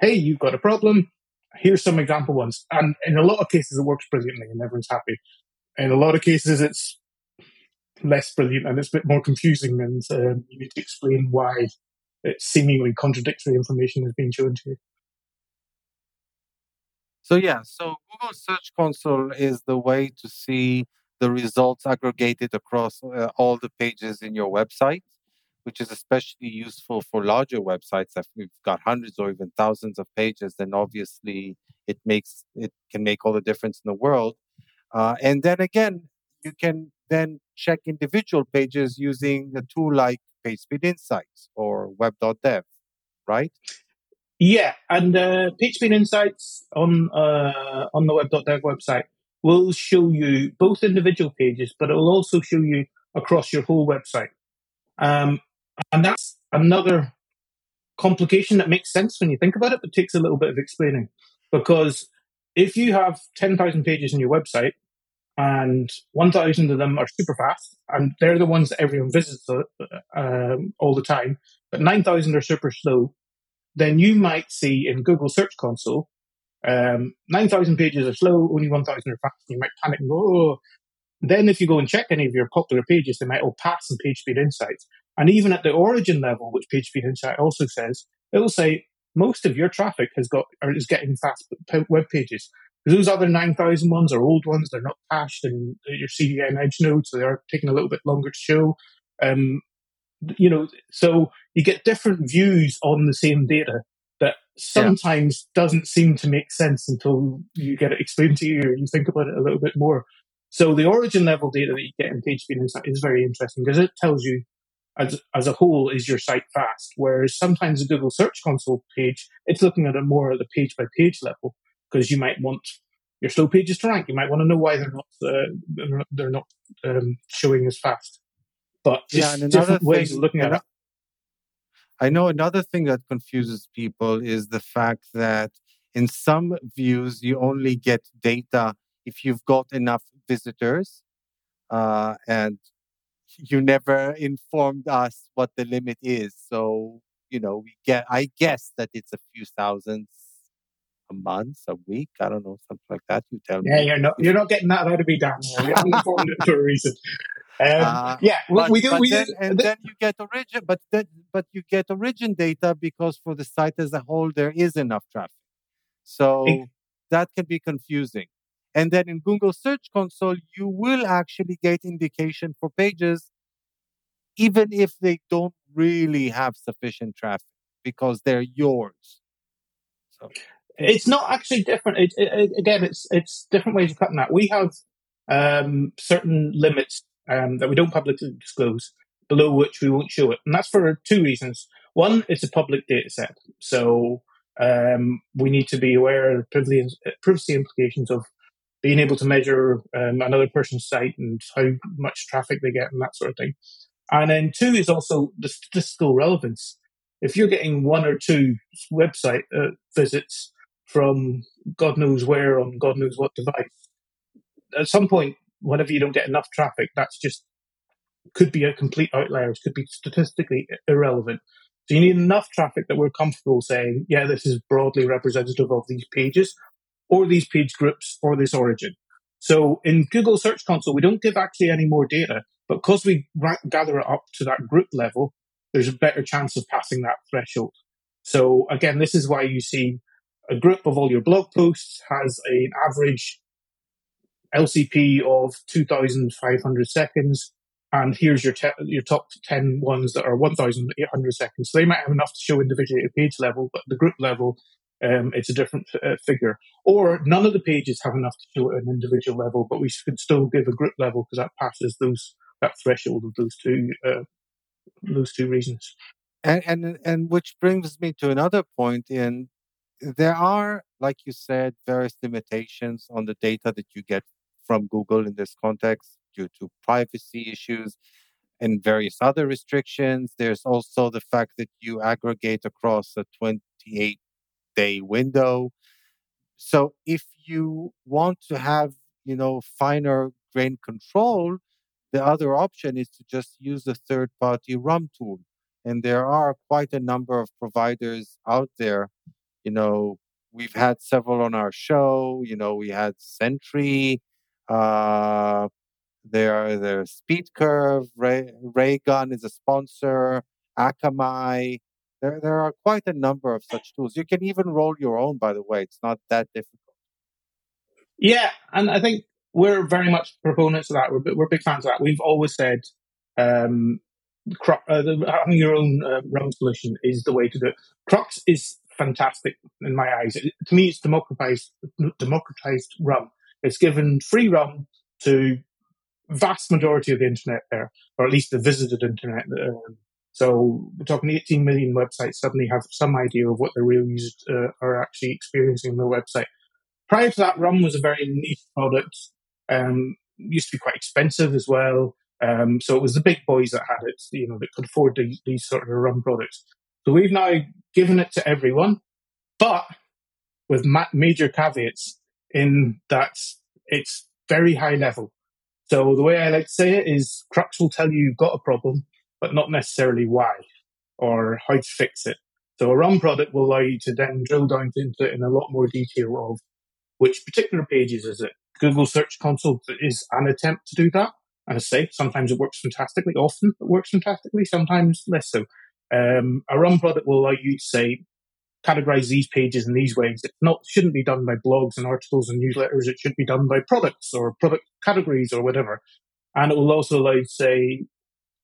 Speaker 3: hey, you've got a problem. Here's some example ones. And in a lot of cases, it works brilliantly and everyone's happy. In a lot of cases, it's less brilliant and it's a bit more confusing and um, you need to explain why it's seemingly contradictory information is being shown to you.
Speaker 2: So yeah, so Google Search Console is the way to see the results aggregated across uh, all the pages in your website which is especially useful for larger websites. If we've got hundreds or even thousands of pages, then obviously it makes it can make all the difference in the world. Uh, and then again, you can then check individual pages using a tool like PageSpeed Insights or Web.dev, right?
Speaker 3: Yeah, and uh, PageSpeed Insights on uh, on the Web.dev website will show you both individual pages, but it will also show you across your whole website. Um, and that's another complication that makes sense when you think about it, but takes a little bit of explaining. Because if you have 10,000 pages in your website and 1,000 of them are super fast, and they're the ones that everyone visits uh, um, all the time, but 9,000 are super slow, then you might see in Google Search Console, um, 9,000 pages are slow, only 1,000 are fast. You might panic and go, oh. Then if you go and check any of your popular pages, they might all pass in PageSpeed Insights. And even at the origin level, which PageSpeed Insight also says, it will say most of your traffic has got or is getting fast web pages. Those other 9,000 ones are old ones. They're not cached in your CDN edge node, so they are taking a little bit longer to show. Um, you know, so you get different views on the same data that sometimes yeah. doesn't seem to make sense until you get it explained to you or you think about it a little bit more. So the origin level data that you get in PageSpeed Insight is very interesting because it tells you as, as a whole, is your site fast? Whereas sometimes a Google Search Console page, it's looking at it more at the page by page level because you might want your slow pages to rank. You might want to know why they're not uh, they're not um, showing as fast. But yeah, and different ways of looking at it.
Speaker 2: I know another thing that confuses people is the fact that in some views you only get data if you've got enough visitors, uh, and you never informed us what the limit is. So, you know, we get, I guess that it's a few thousands a month, a week. I don't know, something like that. You tell
Speaker 3: yeah, me. Yeah, you're not, you're not getting that out of me, Dan. You're informed it for a reason. Um, uh, yeah,
Speaker 2: but,
Speaker 3: we do.
Speaker 2: But
Speaker 3: we
Speaker 2: then, and then you get origin, but then, but you get origin data because for the site as a whole there is enough traffic, so it, that can be confusing. And then in Google Search Console, you will actually get indication for pages, even if they don't really have sufficient traffic because they're yours.
Speaker 3: So it's not actually different. It, it, again, it's it's different ways of cutting that. We have um, certain limits um, that we don't publicly disclose, below which we won't show it, and that's for two reasons. One, it's a public data set, so Um, we need to be aware of privacy, privacy implications of being able to measure um, another person's site and how much traffic they get and that sort of thing. And then two is also the statistical relevance. If you're getting one or two website uh, visits from God knows where on God knows what device, at some point, whenever you don't get enough traffic, that's just could be a complete outlier. Could be statistically irrelevant. So you need enough traffic that we're comfortable saying, yeah, this is broadly representative of these pages or these page groups or this origin. So in Google Search Console, we don't give actually any more data, but because we gather it up to that group level, there's a better chance of passing that threshold. So again, this is why you see a group of all your blog posts has an average LCP of 2,500 seconds. And here's your te- your top 10 ones that are 1,800 seconds. So they might have enough to show individually at page level, but the group level, um, it's a different uh, figure. Or none of the pages have enough to show at an individual level, but we could still give a group level because that passes those that threshold of those two uh, those two reasons.
Speaker 2: And, and and which brings me to another point in there are, like you said, various limitations on the data that you get from Google in this context due to privacy issues and various other restrictions. There's also the fact that you aggregate across a 28 day window. So if you want to have, you know, finer grain control, the other option is to just use a third party RUM tool. And there are quite a number of providers out there. You know, we've had several on our show. You know, we had Sentry, uh, there, there's SpeedCurve, Ray, Raygun is a sponsor, Akamai. There, there are quite a number of such tools. You can even roll your own, by the way. It's not that difficult.
Speaker 3: Yeah, and I think we're very much proponents of that. We're, we're big fans of that. We've always said um, uh, having your own uh, RUM solution is the way to do it. CrUX is fantastic in my eyes. It, to me, it's democratized, democratized RUM. It's given free RUM to vast majority of the internet there, or at least the visited internet. Um, so we're talking 18 million websites suddenly have some idea of what the real users uh, are actually experiencing on their website. Prior to that, RUM was a very niche product. Um, used to be quite expensive as well. Um, so it was the big boys that had it, you know, that could afford these, these sort of RUM products. So we've now given it to everyone, but with ma- major caveats in that it's very high level. So the way I like to say it is CrUX will tell you you've got a problem, but not necessarily why or how to fix it. So a RUM product will allow you to then drill down into it in a lot more detail of which particular pages is it. Google Search Console is an attempt to do that. As I say, sometimes it works fantastically. Often it works fantastically. Sometimes less so. Um, a RUM product will allow you to say, categorize these pages in these ways. It not shouldn't be done by blogs and articles and newsletters. It should be done by products or product categories or whatever. And it will also allow you to say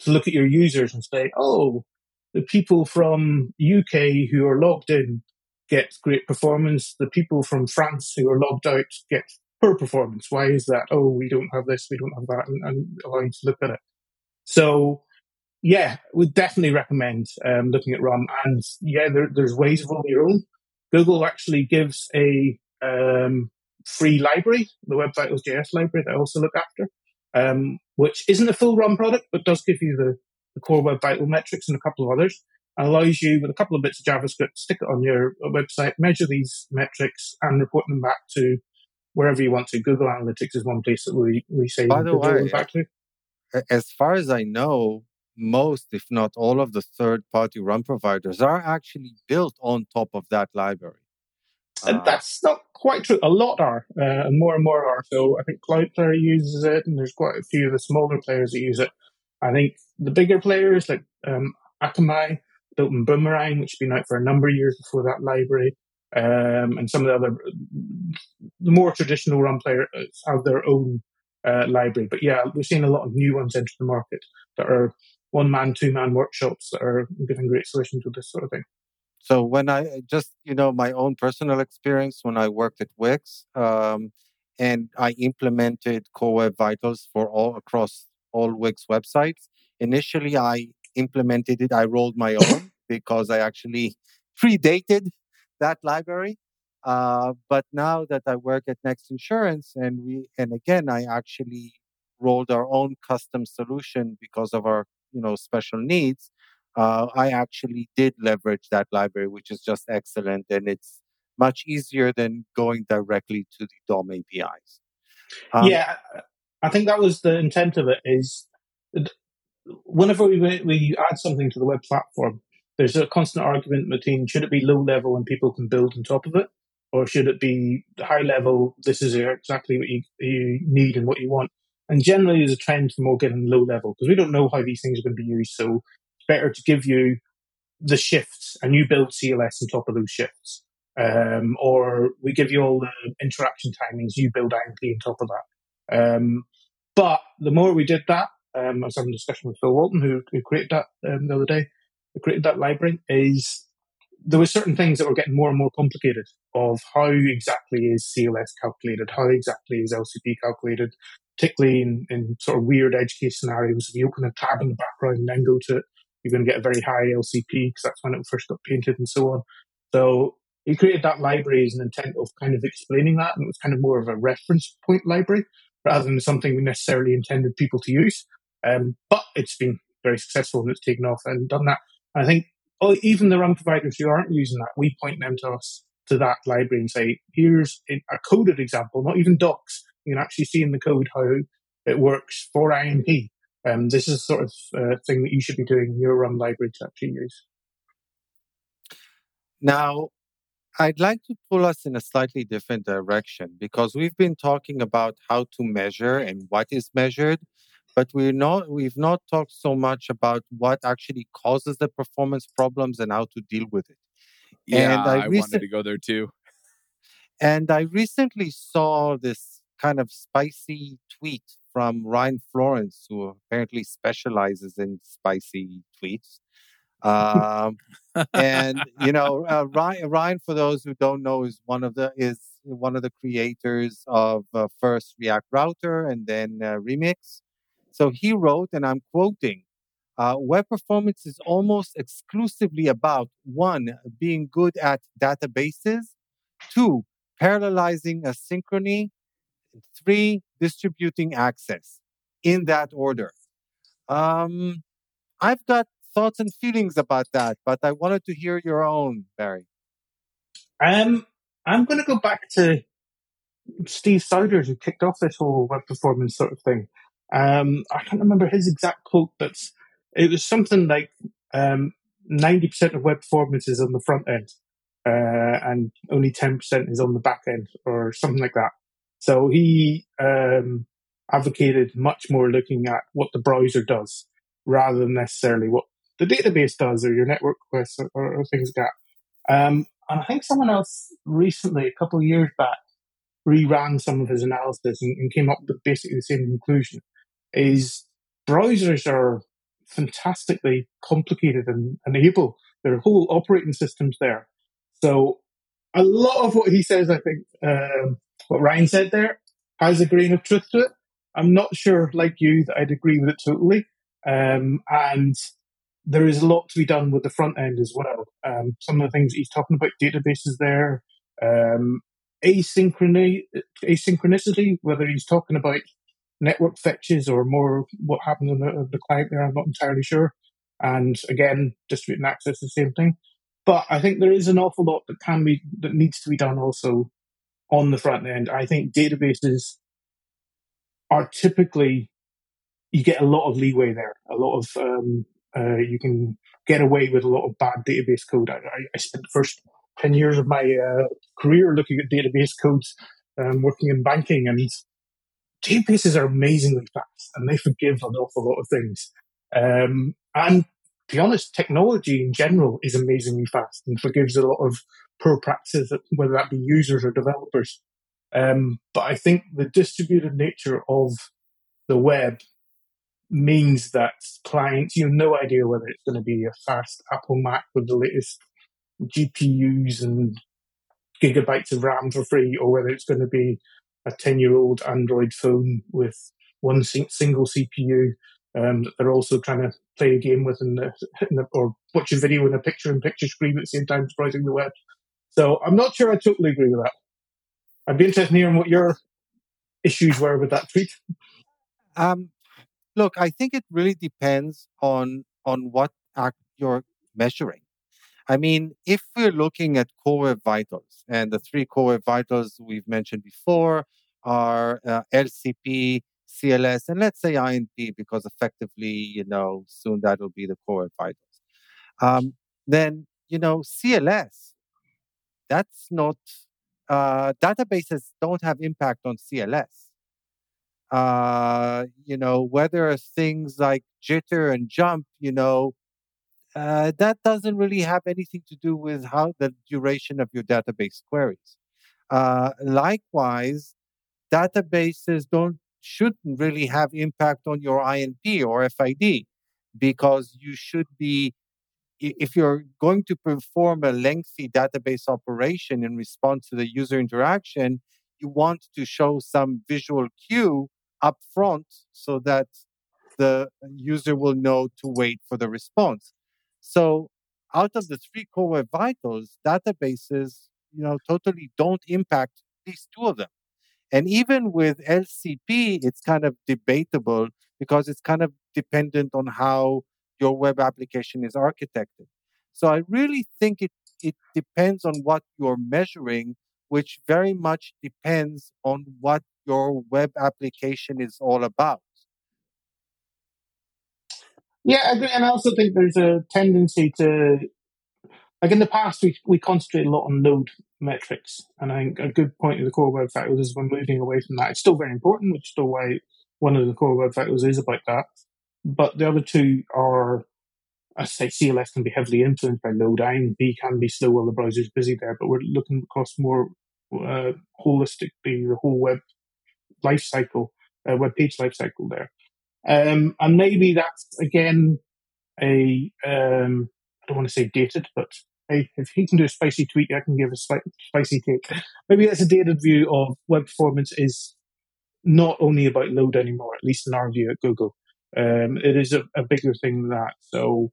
Speaker 3: to look at your users and say, oh, the people from UK who are logged in get great performance. The people from France who are logged out get poor performance. Why is that? Oh, we don't have this, we don't have that, and, and allowing to look at it. So yeah, would definitely recommend um, looking at RUM. And yeah, there, there's ways of rolling your own. Google actually gives a um, free library, the website Vitals JS library that I also look after, um, which isn't a full RUM product, but does give you the, the core Web Vital metrics and a couple of others. And allows you with a couple of bits of JavaScript, stick it on your website, measure these metrics, and report them back to wherever you want to. Google Analytics is one place that we, we say
Speaker 2: By the way, back to. As far as I know, most, if not all, of the third party RUM providers are actually built on top of that library.
Speaker 3: And uh, that's not quite true. A lot are, uh, and more and more are. So I think Cloudflare uses it, and there's quite a few of the smaller players that use it. I think the bigger players like um, Akamai built in Boomerang, which has been out for a number of years before that library, um, and some of the other, the more traditional RUM players have their own uh, library. But yeah, we're seeing a lot of new ones enter the market that are one man, two man workshops that are giving great solutions to this sort of thing.
Speaker 2: So when I just, you know, my own personal experience when I worked at Wix, um, and I implemented Core Web Vitals for all across all Wix websites. Initially, I implemented it. I rolled my own [coughs] because I actually [laughs] predated that library. Uh, but now that I work at Next Insurance, and we, and again, I actually rolled our own custom solution because of our, you know, special needs. Uh, I actually did leverage that library, which is just excellent, and it's much easier than going directly to the DOM APIs.
Speaker 3: Um, yeah, I think that was the intent of it. Is whenever we we add something to the web platform, there's a constant argument between should it be low level and people can build on top of it, or should it be high level? This is exactly what you, you need and what you want. And generally, there's a trend for more getting low level because we don't know how these things are going to be used. So better to give you the shifts and you build CLS on top of those shifts. Um, or we give you all the interaction timings, you build INP on top of that. Um, but the more we did that, um, I was having a discussion with Phil Walton, who, who created that um, the other day, who created that library, is there were certain things that were getting more and more complicated of how exactly is CLS calculated, how exactly is LCP calculated, particularly in, in sort of weird edge case scenarios. If you open a tab in the background and then go to it, you're going to get a very high LCP because that's when it first got painted and so on. So he created that library as an intent of kind of explaining that, and it was kind of more of a reference point library rather than something we necessarily intended people to use. Um, but it's been very successful and it's taken off and done that. I think oh, even the RUM providers who aren't using that, we point them to us to that library and say, here's a coded example, not even docs. You can actually see in the code how it works for INP. Um, this is the sort of uh, thing that you should be doing in your RUM library to actually use.
Speaker 2: Now, I'd like to pull us in a slightly different direction because we've been talking about how to measure and what is measured, but we're not we've not talked so much about what actually causes the performance problems and how to deal with it.
Speaker 1: Yeah, and I, I wanted to go there too.
Speaker 2: And I recently saw this kind of spicy tweet from Ryan Florence, who apparently specializes in spicy tweets. Um, and you know, uh, [laughs] Ryan, Ryan, for those who don't know, is one of the is one of the creators of uh, first React Router and then uh, Remix. So he wrote, and I'm quoting, uh, web performance is almost exclusively about one, being good at databases, two, parallelizing asynchrony, three, distributing access in that order. Um, I've got thoughts and feelings about that, but I wanted to hear your own, Barry.
Speaker 3: Um, I'm going to go back to Steve Souders, who kicked off this whole web performance sort of thing. Um, I can't remember his exact quote, but it was something like um, 90% of web performance is on the front end, uh, and only 10% is on the back end, or something like that. So he um, advocated much more looking at what the browser does rather than necessarily what the database does or your network requests or, or, things like that. Um, and I think someone else recently, a couple of years back, reran some of his analysis and, and came up with basically the same conclusion is browsers are fantastically complicated and, and able. There are whole operating systems there. So a lot of what he says, I think, um, what Ryan said there has a grain of truth to it. I'm not sure, like you, that I'd agree with it totally. Um, and there is a lot to be done with the front end as well. Um, some of the things he's talking about, databases there, um, asynchrony, asynchronicity, whether he's talking about network fetches or more what happens on the, the client there, I'm not entirely sure. And again, distributing access, the same thing. But I think there is an awful lot that can be, that needs to be done also on the front end. I think databases are typically, you get a lot of leeway there, a lot of, um, uh, you can get away with a lot of bad database code. I, I spent the first 10 years of my uh, career looking at database codes, um, working in banking, and databases are amazingly fast and they forgive an awful lot of things. Um, and to be honest, technology in general is amazingly fast and forgives a lot of poor practices, whether that be users or developers. Um, but I think the distributed nature of the web means that clients, you have no idea whether it's going to be a fast Apple Mac with the latest GPUs and gigabytes of RAM for free, or whether it's going to be a 10 year old Android phone with one single CPU um, that they're also trying to play a game with in the, in the, or watch a video in a picture in picture screen at the same time browsing the web. So I'm not sure I totally agree with that. I'd be interested in hearing what your issues were with that tweet.
Speaker 2: Um, look, I think it really depends on on what act you're measuring. I mean, if we're looking at core vitals, and the three core vitals we've mentioned before are uh, LCP, CLS, and let's say INP, because effectively, you know, soon that'll be the core vitals. Um, then, you know, CLS, that's not, uh, databases don't have impact on CLS. Uh, you know, whether things like jitter and jump, you know, uh, that doesn't really have anything to do with how the duration of your database queries. Uh, likewise, databases don't shouldn't really have impact on your INP or FID because you should be if you're going to perform a lengthy database operation in response to the user interaction, you want to show some visual cue up front so that the user will know to wait for the response. So out of the three core vitals, databases, you know, totally don't impact these two of them. And even with LCP, it's kind of debatable because it's kind of dependent on how your web application is architected. So I really think it, it depends on what you're measuring, which very much depends on what your web application is all about.
Speaker 3: Yeah, I agree. and I also think there's a tendency to, like in the past, we we concentrate a lot on load metrics, and I think a good point of the core web factors is we're moving away from that. It's still very important, which is still why one of the core web factors is about that. But the other two are, I say, CLS can be heavily influenced by load. And B can be slow while the browser's busy there, but we're looking across more uh, holistically the whole web life cycle, uh, web page life cycle there. Um, and maybe that's again a um, I don't want to say dated, but if he can do a spicy tweet, I can give a spicy take. Maybe that's a dated view of web performance is not only about load anymore, at least in our view at Google. Um, it is a, a, bigger thing than that. So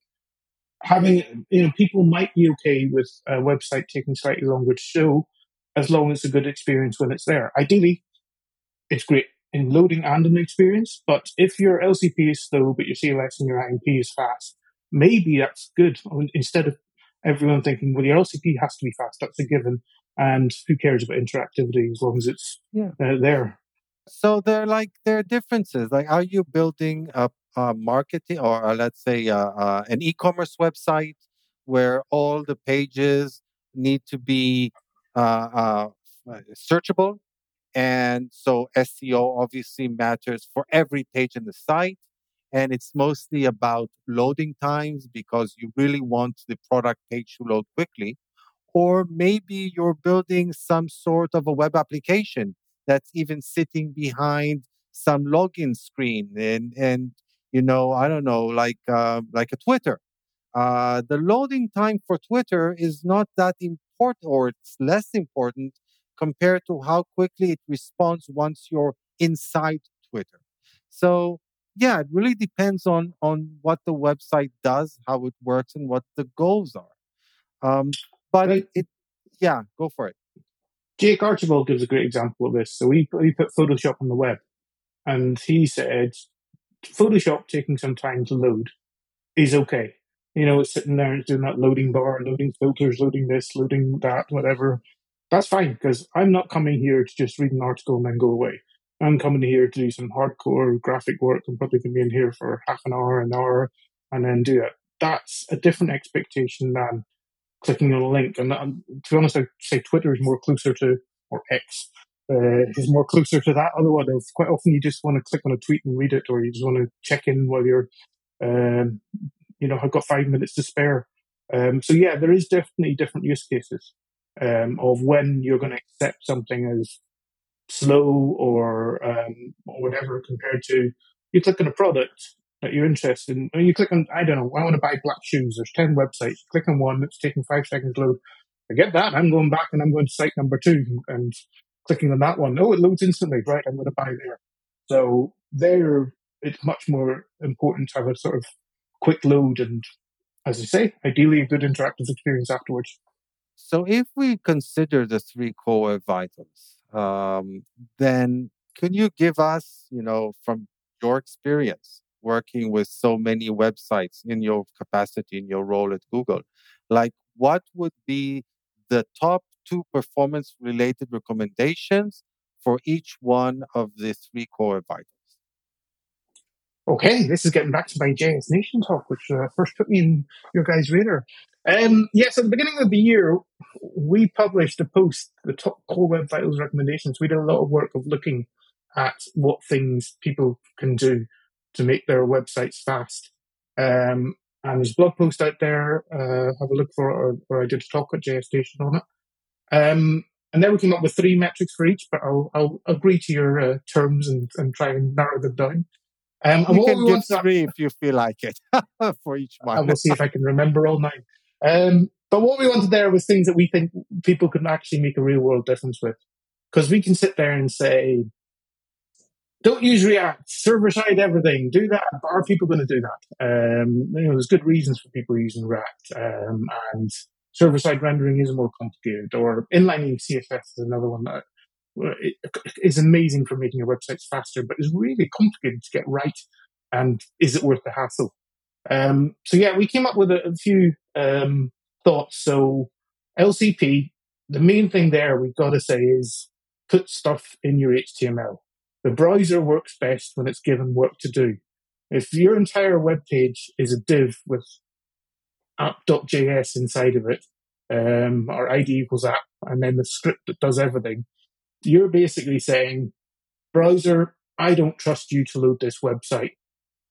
Speaker 3: having, you know, people might be okay with a website taking slightly longer to show as long as it's a good experience when it's there. Ideally, it's great in loading and in experience. But if your LCP is slow, but your CLS and your INP is fast, maybe that's good. Instead of everyone thinking, well, your LCP has to be fast, that's a given. And who cares about interactivity as long as it's yeah. uh, there?
Speaker 2: So there, like, there are differences. Like, are you building a, a marketing or uh, let's say uh, uh, an e-commerce website where all the pages need to be searchable and so SEO obviously matters for every page in the site. And it's mostly about loading times because you really want the product page to load quickly. Or maybe you're building some sort of a web application that's even sitting behind some login screen and, and you know, I don't know, like, uh, like a Twitter. Uh, the loading time for Twitter is not that important or it's less important compared to how quickly it responds once you're inside Twitter. So yeah, it really depends on on what the website does, how it works, and what the goals are. Um, but right. it, yeah, go for it.
Speaker 3: Jake Archibald gives a great example of this. So he he put Photoshop on the web, and he said Photoshop taking some time to load is okay. You know, it's sitting there, it's doing that loading bar, loading filters, loading this, loading that, whatever that's fine because I'm not coming here to just read an article and then go away. I'm coming here to do some hardcore graphic work. I'm probably going to be in here for half an hour, an hour, and then do it. That's a different expectation than clicking on a link. And, and to be honest, I'd say Twitter is more closer to, or X, uh, is more closer to that other one. Of quite often you just want to click on a tweet and read it, or you just want to check in while you're, um, you know, I've got five minutes to spare. Um, so yeah, there is definitely different use cases um, of when you're going to accept something as slow or um, or whatever compared to you click on a product that you're interested in. You click on I don't know I want to buy black shoes. There's ten websites. You click on one. It's taking five seconds to load. I get that. I'm going back and I'm going to site number two and clicking on that one. Oh, it loads instantly. Right, I'm going to buy there. So there, it's much more important to have a sort of quick load and, as I say, ideally a good interactive experience afterwards.
Speaker 2: So if we consider the three core vitals, um, then can you give us, you know, from your experience working with so many websites in your capacity, in your role at Google, like what would be the top two performance related recommendations for each one of the three core vitals?
Speaker 3: Okay, this is getting back to my JS Nation talk, which uh, first put me in your guys' radar. Um, yes, at the beginning of the year, we published a post, the top core web vitals recommendations. We did a lot of work of looking at what things people can do to make their websites fast. Um, and there's a blog post out there. Uh, have a look for it, or, I did a talk at JS Nation on it. Um, and then we came up with three metrics for each, but I'll, I'll agree to your uh, terms and, and try and narrow them down.
Speaker 2: Um, you can give three if you feel like it [laughs] for each one.
Speaker 3: I will see if I can remember all nine. Um, but what we wanted there was things that we think people can actually make a real world difference with. Because we can sit there and say, don't use React, server side everything, do that. Are people going to do that? Um, you know, there's good reasons for people using React, um, and server side rendering is more complicated, or inlining CSS is another one that is amazing for making your websites faster, but is really complicated to get right. And is it worth the hassle? Um, so yeah, we came up with a, a few um, thoughts. So LCP, the main thing there we've got to say is put stuff in your HTML. The browser works best when it's given work to do. If your entire web page is a div with app.js inside of it, um, or ID equals app, and then the script that does everything, you're basically saying, browser, I don't trust you to load this website.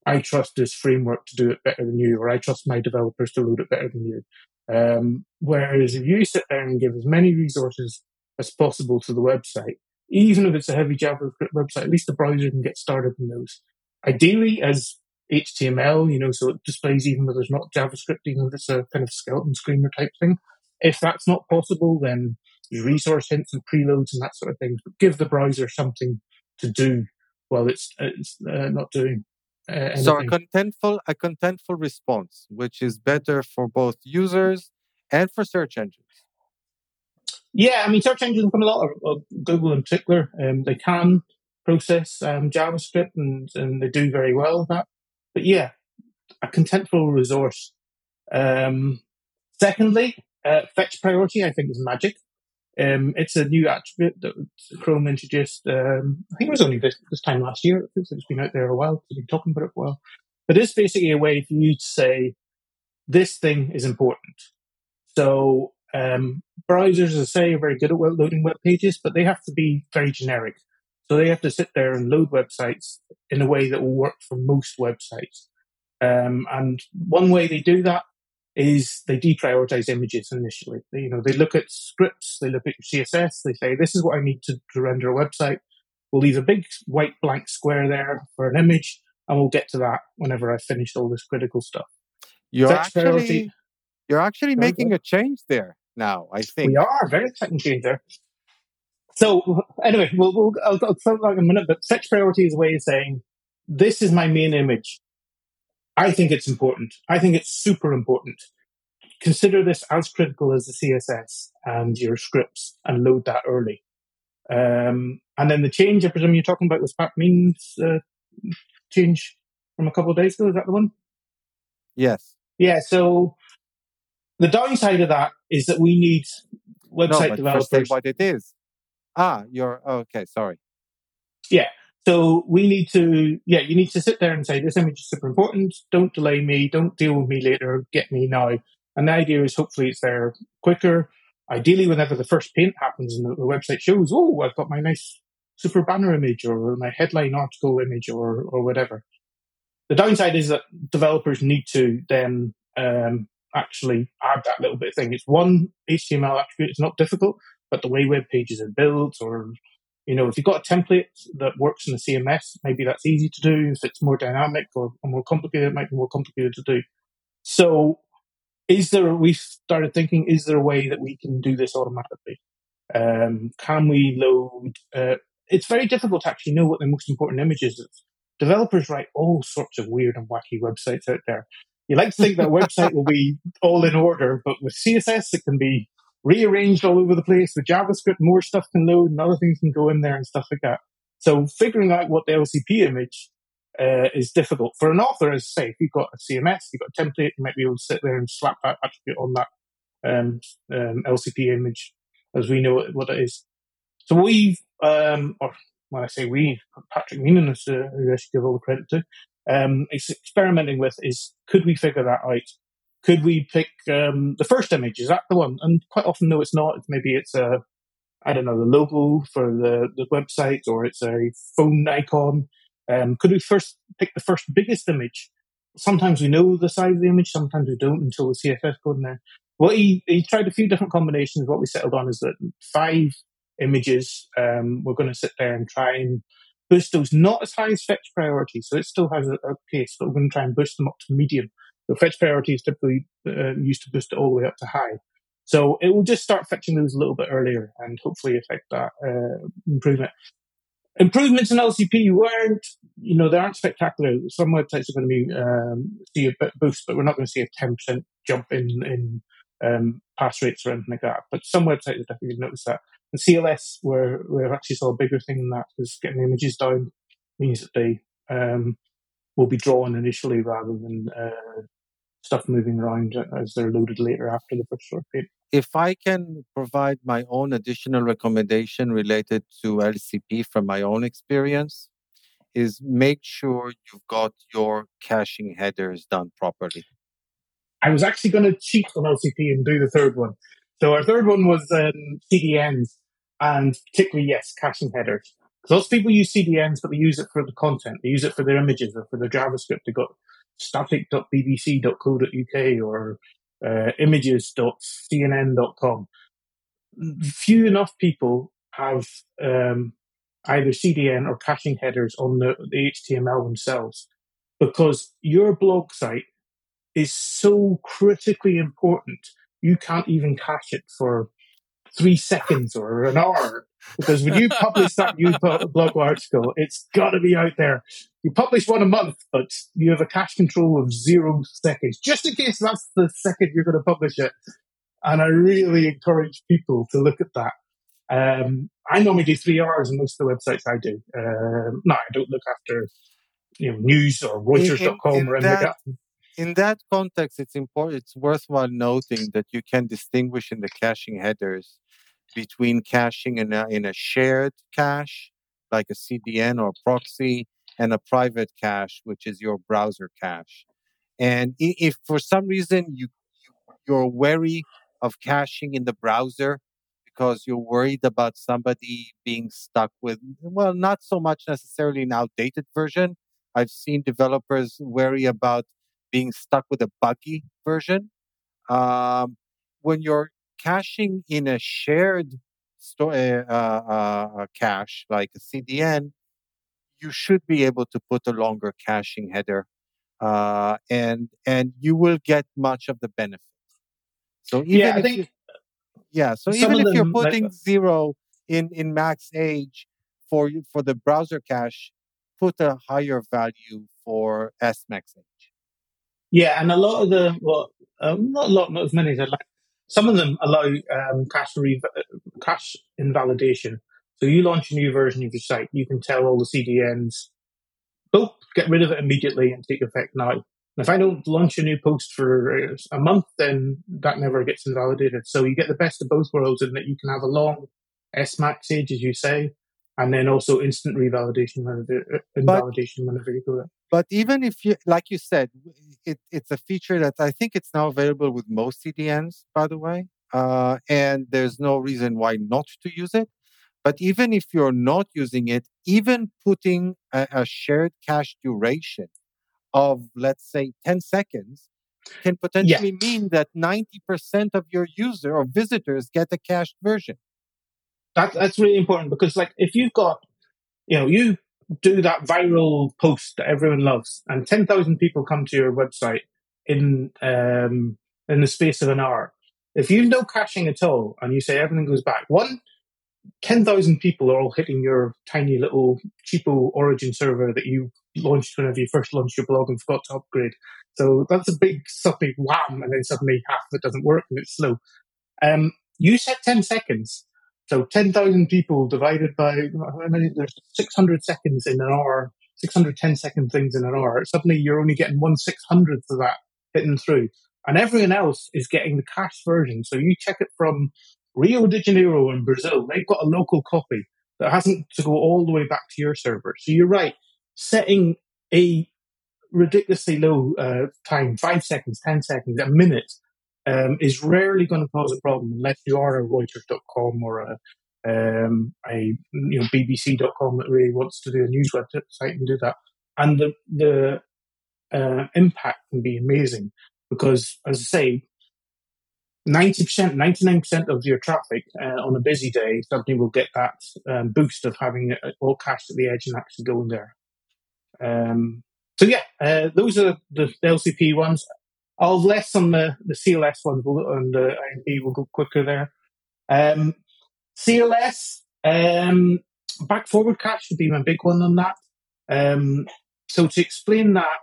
Speaker 3: I trust this framework to do it better than you, or I trust my developers to load it better than you. Um, whereas if you sit there and give as many resources as possible to the website, even if it's a heavy JavaScript website, at least the browser can get started in those. Ideally, as HTML, you know, so it displays even though there's not JavaScript, even if it's a kind of skeleton screener type thing. If that's not possible, then resource hints and preloads and that sort of thing. But give the browser something to do while it's, it's uh, not doing uh.
Speaker 2: So a contentful, a contentful response, which is better for both users and for search engines.
Speaker 3: Yeah, I mean, search engines come a lot of, Google in particular. Um, they can process um, JavaScript and, and they do very well with that. But yeah, a contentful resource. Um, secondly, uh, fetch priority, I think, is magic. Um, it's a new attribute that Chrome introduced. Um, I think it was only this, this time last year. It feels like it's been out there a while. We've been talking about it for a while. But it's basically a way for you to say, this thing is important. So um, browsers, as I say, are very good at loading web pages, but they have to be very generic. So they have to sit there and load websites in a way that will work for most websites. Um, and one way they do that is they deprioritize images initially. They, you know, they look at scripts, they look at your CSS, they say, this is what I need to, to render a website. We'll leave a big white blank square there for an image, and we'll get to that whenever I've finished all this critical stuff.
Speaker 2: You're actually, priority, you're actually making a change there now, I think.
Speaker 3: We are very exciting change there. So anyway, we'll, we'll I'll, I'll talk about in a minute, but fetch priority is a way of saying, this is my main image. I think it's important. I think it's super important. Consider this as critical as the CSS and your scripts and load that early. Um, and then the change, I presume you're talking about was Pat Meenan uh, change from a couple of days ago. Is that the one?
Speaker 2: Yes.
Speaker 3: Yeah. So the downside of that is that we need website
Speaker 2: no,
Speaker 3: developers.
Speaker 2: what it is. Ah, you're okay. Sorry.
Speaker 3: Yeah. So we need to, yeah, you need to sit there and say, this image is super important. Don't delay me. Don't deal with me later. Get me now. And the idea is hopefully it's there quicker. Ideally, whenever the first paint happens and the, the website shows, oh, I've got my nice super banner image or my headline article image or, or whatever. The downside is that developers need to then um, actually add that little bit of thing. It's one HTML attribute. It's not difficult, but the way web pages are built or you know, if you've got a template that works in the CMS, maybe that's easy to do. If it's more dynamic or, or more complicated, it might be more complicated to do. So, is there? We started thinking: is there a way that we can do this automatically? Um, can we load? Uh, it's very difficult to actually know what the most important image is. Developers write all sorts of weird and wacky websites out there. You like to think that website will be all in order, but with CSS, it can be rearranged all over the place. With JavaScript, more stuff can load and other things can go in there and stuff like that. So figuring out what the LCP image uh, is difficult for an author. As I say, if you've got a CMS, you've got a template, you might be able to sit there and slap that attribute on that um, um, LCP image as we know what it is. So we've, um, or when I say we, Patrick Meenan is uh, who I should give all the credit to, um, experimenting with is could we figure that out? Could we pick um, the first image? Is that the one? And quite often, no, it's not. Maybe it's a, I don't know, the logo for the, the website or it's a phone icon. Um, could we first pick the first biggest image? Sometimes we know the size of the image, sometimes we don't until the CSS code in there. Well, he, he tried a few different combinations. What we settled on is that five images, um, we're going to sit there and try and boost those not as high as fetch priority. So it still has a, a pace, but we're going to try and boost them up to medium. The fetch priority is typically uh, used to boost it all the way up to high. So it will just start fetching those a little bit earlier and hopefully affect that uh, improvement. Improvements in LCP weren't, you know, they aren't spectacular. Some websites are going to be um, see a bit boost, but we're not going to see a 10% jump in in um, pass rates or anything like that. But some websites have definitely notice that. And CLS, where we actually saw a bigger thing than that, is getting images down means that they um, will be drawn initially rather than uh, stuff moving around as they're loaded later after the first page.
Speaker 2: If I can provide my own additional recommendation related to LCP from my own experience, is make sure you've got your caching headers done properly.
Speaker 3: I was actually going to cheat on LCP and do the third one. So our third one was um, CDNs, and particularly yes, caching headers. Because lots of people use CDNs, but they use it for the content. They use it for their images or for their JavaScript. They've got static.bbc.co.uk or uh, images.cnn.com. Few enough people have um, either CDN or caching headers on the, the HTML themselves because your blog site is so critically important. You can't even cache it for three seconds or an hour because when you publish that new [laughs] blog article, it's got to be out there. You publish one a month, but you have a cache control of zero seconds, just in case that's the second you're going to publish it. And I really encourage people to look at that. Um, I normally do three hours on most of the websites I do. Um, no, I don't look after you know news or Reuters.com or anything like that
Speaker 2: in that context, it's important. It's worthwhile noting that you can distinguish in the caching headers between caching in a, in a shared cache, like a CDN or proxy, and a private cache, which is your browser cache. And if for some reason you you're wary of caching in the browser because you're worried about somebody being stuck with, well, not so much necessarily an outdated version. I've seen developers worry about being stuck with a buggy version. Um, when you're caching in a shared sto- uh, uh, uh, cache like a CDN, you should be able to put a longer caching header, uh, and and you will get much of the benefit. So even
Speaker 3: yeah, I
Speaker 2: if
Speaker 3: think
Speaker 2: you, yeah, so even if you're putting like, zero in in max age for for the browser cache, put a higher value for S max age.
Speaker 3: Yeah, and a lot of the well, um, not a lot, not as many as I'd like. Some of them allow um, cache re- cache invalidation. So you launch a new version of your site, you can tell all the CDNs, oh, get rid of it immediately and take effect now. And if I don't launch a new post for a month, then that never gets invalidated. So you get the best of both worlds in that you can have a long S max age, as you say, and then also instant revalidation whenever, uh, invalidation but, whenever you go there.
Speaker 2: But even if you, like you said, it, it's a feature that I think it's now available with most CDNs, by the way, uh, and there's no reason why not to use it. But even if you're not using it, even putting a, a shared cache duration of, let's say, 10 seconds can potentially yeah. mean that 90% of your user or visitors get a cached version.
Speaker 3: That, that's really important because, like, if you've got, you know, you do that viral post that everyone loves, and ten thousand people come to your website in um, in the space of an hour. If you've no caching at all, and you say everything goes back, one, 10,000 people are all hitting your tiny little cheapo origin server that you launched whenever you first launched your blog and forgot to upgrade. So that's a big, suddenly wham, and then suddenly half of it doesn't work and it's slow. Um, you said 10 seconds. So 10,000 people divided by, I mean, there's 600 seconds in an hour, 610 second things in an hour. Suddenly you're only getting one six hundredth of that hitting through. And everyone else is getting the cache version. So you check it from Rio de Janeiro in Brazil. They've got a local copy that hasn't to go all the way back to your server. So you're right. Setting a ridiculously low uh, time, five seconds, 10 seconds, a minute, um, is rarely going to cause a problem unless you are a Reuters.com or a, um, a you know BBC.com that really wants to do a news website and do that. And the the uh, impact can be amazing because, as I say, 90%, 99% of your traffic uh, on a busy day suddenly will get that um, boost of having it all cached at the edge and actually going there. Um, so yeah, uh, those are the, LCP ones. I'll less on the, the CLS ones and the INP will go quicker there. Um, CLS, um, back forward cache would be my big one on that. Um, so to explain that,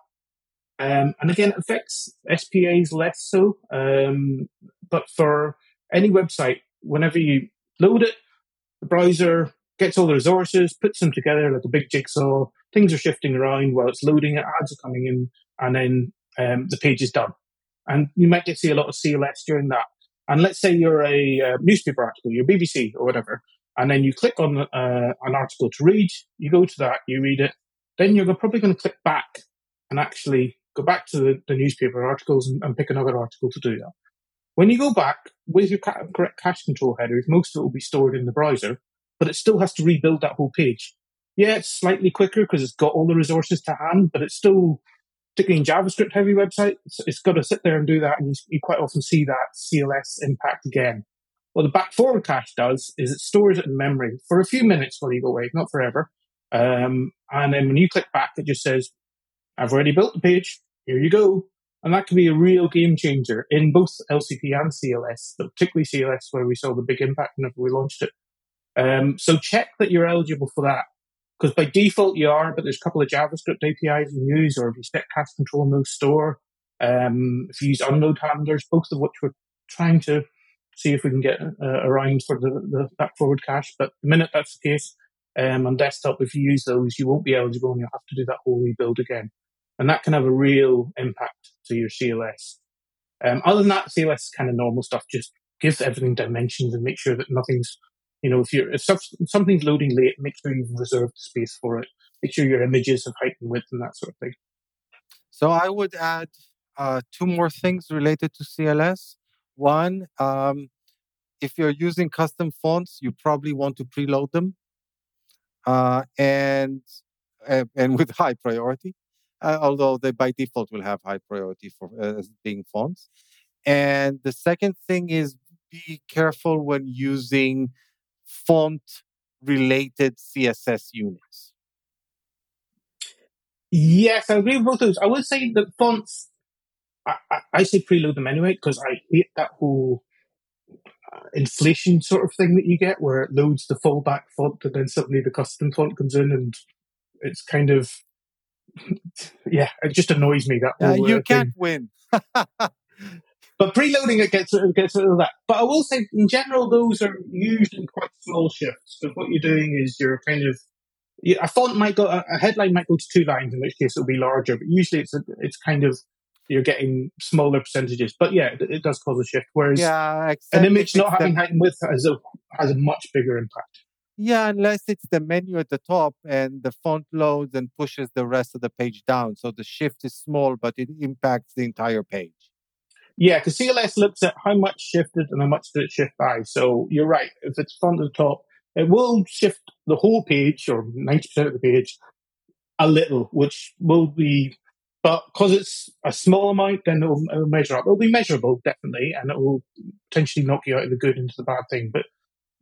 Speaker 3: um, and again, it affects SPAs less so. Um, but for any website, whenever you load it, the browser gets all the resources, puts them together like a big jigsaw. Things are shifting around while it's loading it, ads are coming in, and then um, the page is done. And you might get to see a lot of CLS during that. And let's say you're a uh, newspaper article, you're BBC or whatever, and then you click on uh, an article to read, you go to that, you read it, then you're probably going to click back and actually go back to the, the newspaper articles and, and, pick another article to do that. When you go back with your correct cache control headers, most of it will be stored in the browser, but it still has to rebuild that whole page. Yeah, it's slightly quicker because it's got all the resources to hand, but it's still, particularly in JavaScript heavy websites, it's, got to sit there and do that. And you, you quite often see that CLS impact again. What the back forward cache does is it stores it in memory for a few minutes while you go away, not forever. Um, and then when you click back, it just says, I've already built the page. Here you go. And that can be a real game changer in both LCP and CLS, but particularly CLS where we saw the big impact whenever we launched it. Um, so check that you're eligible for that. Because by default you are, but there's a couple of JavaScript APIs you use, or if you set cache control those store, um, if you use unload handlers, both of which we're trying to see if we can get uh, around for the, the back forward cache. But the minute that's the case, um, on desktop, if you use those, you won't be eligible and you'll have to do that whole rebuild again. And that can have a real impact to your CLS. Um, other than that, CLS is kind of normal stuff. Just give everything dimensions and make sure that nothing's, you know, if you're, if something's loading late, make sure you've reserved space for it. Make sure your images have height and width and that sort of thing.
Speaker 2: So I would add uh, two more things related to CLS. One, um, if you're using custom fonts, you probably want to preload them, uh, and and with high priority uh, although they by default will have high priority for uh, being fonts. And the second thing is be careful when using font related CSS units.
Speaker 3: Yes, I agree with both those. I would say that fonts, I, I, I say preload them anyway because I hate that whole uh, inflation sort of thing that you get where it loads the fallback font and then suddenly the custom font comes in and it's kind of [laughs] yeah, it just annoys me that.
Speaker 2: Whole, uh, you can't win. [laughs]
Speaker 3: but preloading it gets gets rid of that. But I will say, in general, those are usually quite small shifts. Because what you're doing is you're kind of a font might go a headline might go to two lines, in which case it'll be larger. But usually it's a, it's kind of you're getting smaller percentages. But yeah, it, it does cause a shift. Whereas
Speaker 2: yeah,
Speaker 3: an image not having height and width has a has a much bigger impact.
Speaker 2: Yeah, unless it's the menu at the top and the font loads and pushes the rest of the page down. So the shift is small, but it impacts the entire page.
Speaker 3: Yeah, because CLS looks at how much shifted and how much did it shift by. So you're right. If it's font at the top, it will shift the whole page or 90% of the page a little, which will be, but because it's a small amount, then it'll, it'll measure up. It'll be measurable, definitely, and it will potentially knock you out of the good into the bad thing. But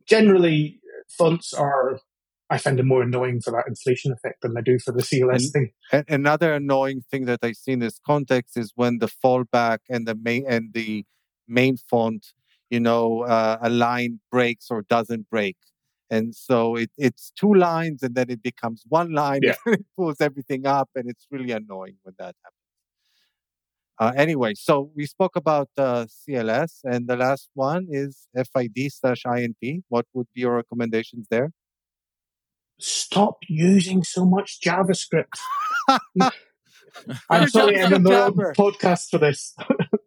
Speaker 3: generally, fonts are I find them more annoying for that inflation effect than I do for the CLS
Speaker 2: and,
Speaker 3: thing.
Speaker 2: Another annoying thing that I see in this context is when the fallback and the main and the main font, you know, uh, a line breaks or doesn't break. And so it, it's two lines and then it becomes one line
Speaker 3: yeah. [laughs]
Speaker 2: and it pulls everything up and it's really annoying when that happens. Uh, anyway, so we spoke about uh, CLS, and the last one is FID slash INP. What would be your recommendations there?
Speaker 3: Stop using so much JavaScript. [laughs] I'm sorry, I'm in the wrong podcast for this.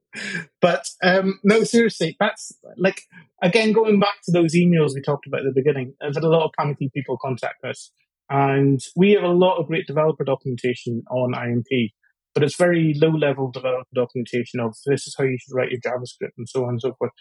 Speaker 3: [laughs] but um, no, seriously, that's like again going back to those emails we talked about at the beginning. I've had a lot of Pamity people contact us, and we have a lot of great developer documentation on INP, but it's very low level developer documentation of this is how you should write your JavaScript and so on and so forth.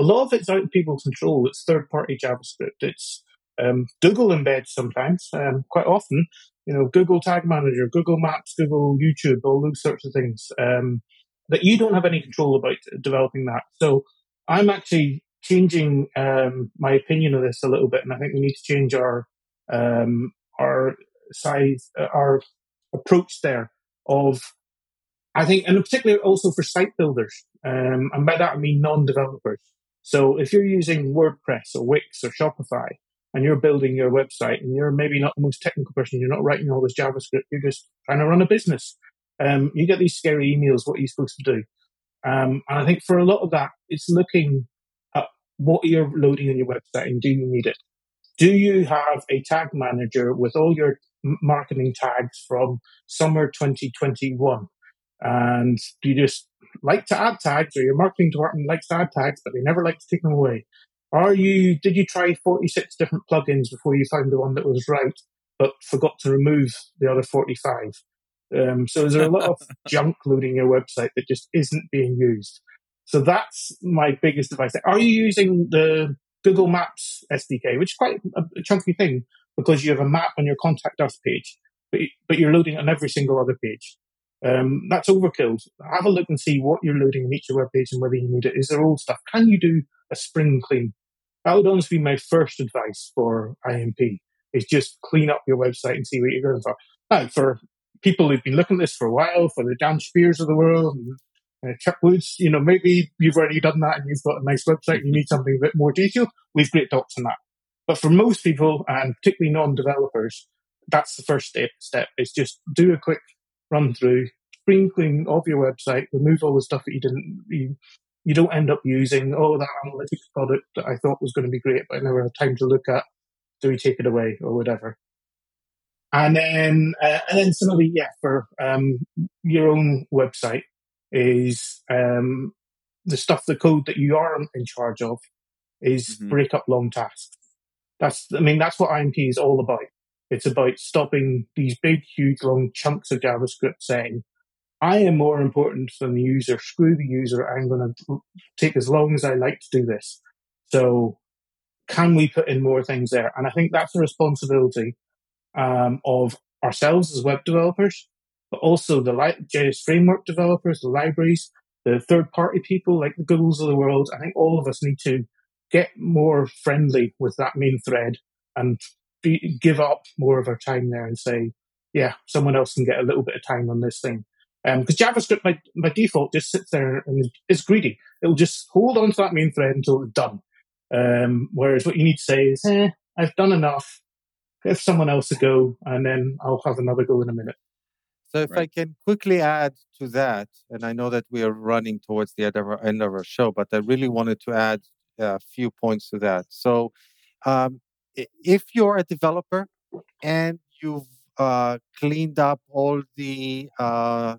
Speaker 3: A lot of it's out of people's control. It's third party JavaScript. It's um, Google embeds sometimes, um, quite often. You know, Google Tag Manager, Google Maps, Google YouTube, all those sorts of things. Um, that you don't have any control about developing that. So I'm actually changing um, my opinion of this a little bit, and I think we need to change our um, our size, uh, our approach there. Of I think, and particularly also for site builders, um, and by that I mean non-developers. So if you're using WordPress or Wix or Shopify, and you're building your website, and you're maybe not the most technical person, you're not writing all this JavaScript, you're just trying to run a business um, you get these scary emails. What are you supposed to do? Um, and I think for a lot of that, it's looking at what you're loading on your website and do you need it? Do you have a tag manager with all your marketing tags from summer 2021? And do you just like to add tags or your marketing department likes to add tags, but they never like to take them away? Are you, did you try 46 different plugins before you found the one that was right, but forgot to remove the other 45? Um, so there's a lot of [laughs] junk loading your website that just isn't being used. So that's my biggest advice. Are you using the Google Maps SDK, which is quite a, chunky thing because you have a map on your contact us page, but, but you're loading on every single other page. Um, that's overkill. Have a look and see what you're loading in each web page and whether you need it. Is there old stuff? Can you do a spring clean? That would honestly be my first advice for INP is just clean up your website and see what you're going for. Now, for people who've been looking at this for a while, for the Dan Shappirs of the world and uh, Chuck Woods, you know, maybe you've already done that and you've got a nice website and you need something a bit more detailed. We've great docs on that. But for most people, and particularly non-developers, that's the first step. Step is just do a quick run through, screen clean of your website, remove all the stuff that you didn't you, you don't end up using. Oh, that analytics product that I thought was going to be great, but I never had time to look at. Do we take it away or whatever? And then, uh, and then similarly, yeah, for um, your own website is um, the stuff, the code that you aren't in charge of is mm-hmm. break up long tasks. That's, I mean, that's what INP is all about. It's about stopping these big, huge, long chunks of JavaScript saying, I am more important than the user. Screw the user. I'm going to take as long as I like to do this. So can we put in more things there? And I think that's a responsibility um, of ourselves as web developers, but also the li- JS framework developers, the libraries, the third party people like the Googles of the world. I think all of us need to get more friendly with that main thread and be, give up more of our time there and say, yeah, someone else can get a little bit of time on this thing. Because um, JavaScript by, by default just sits there and is greedy. It'll just hold on to that main thread until it's done. Um, whereas what you need to say is, eh, I've done enough give someone else a go, and then I'll have another go in a minute.
Speaker 2: So, if right. I can quickly add to that, and I know that we are running towards the end of our, end of our show, but I really wanted to add a few points to that. So, um, if you're a developer and you've uh, cleaned up all the uh,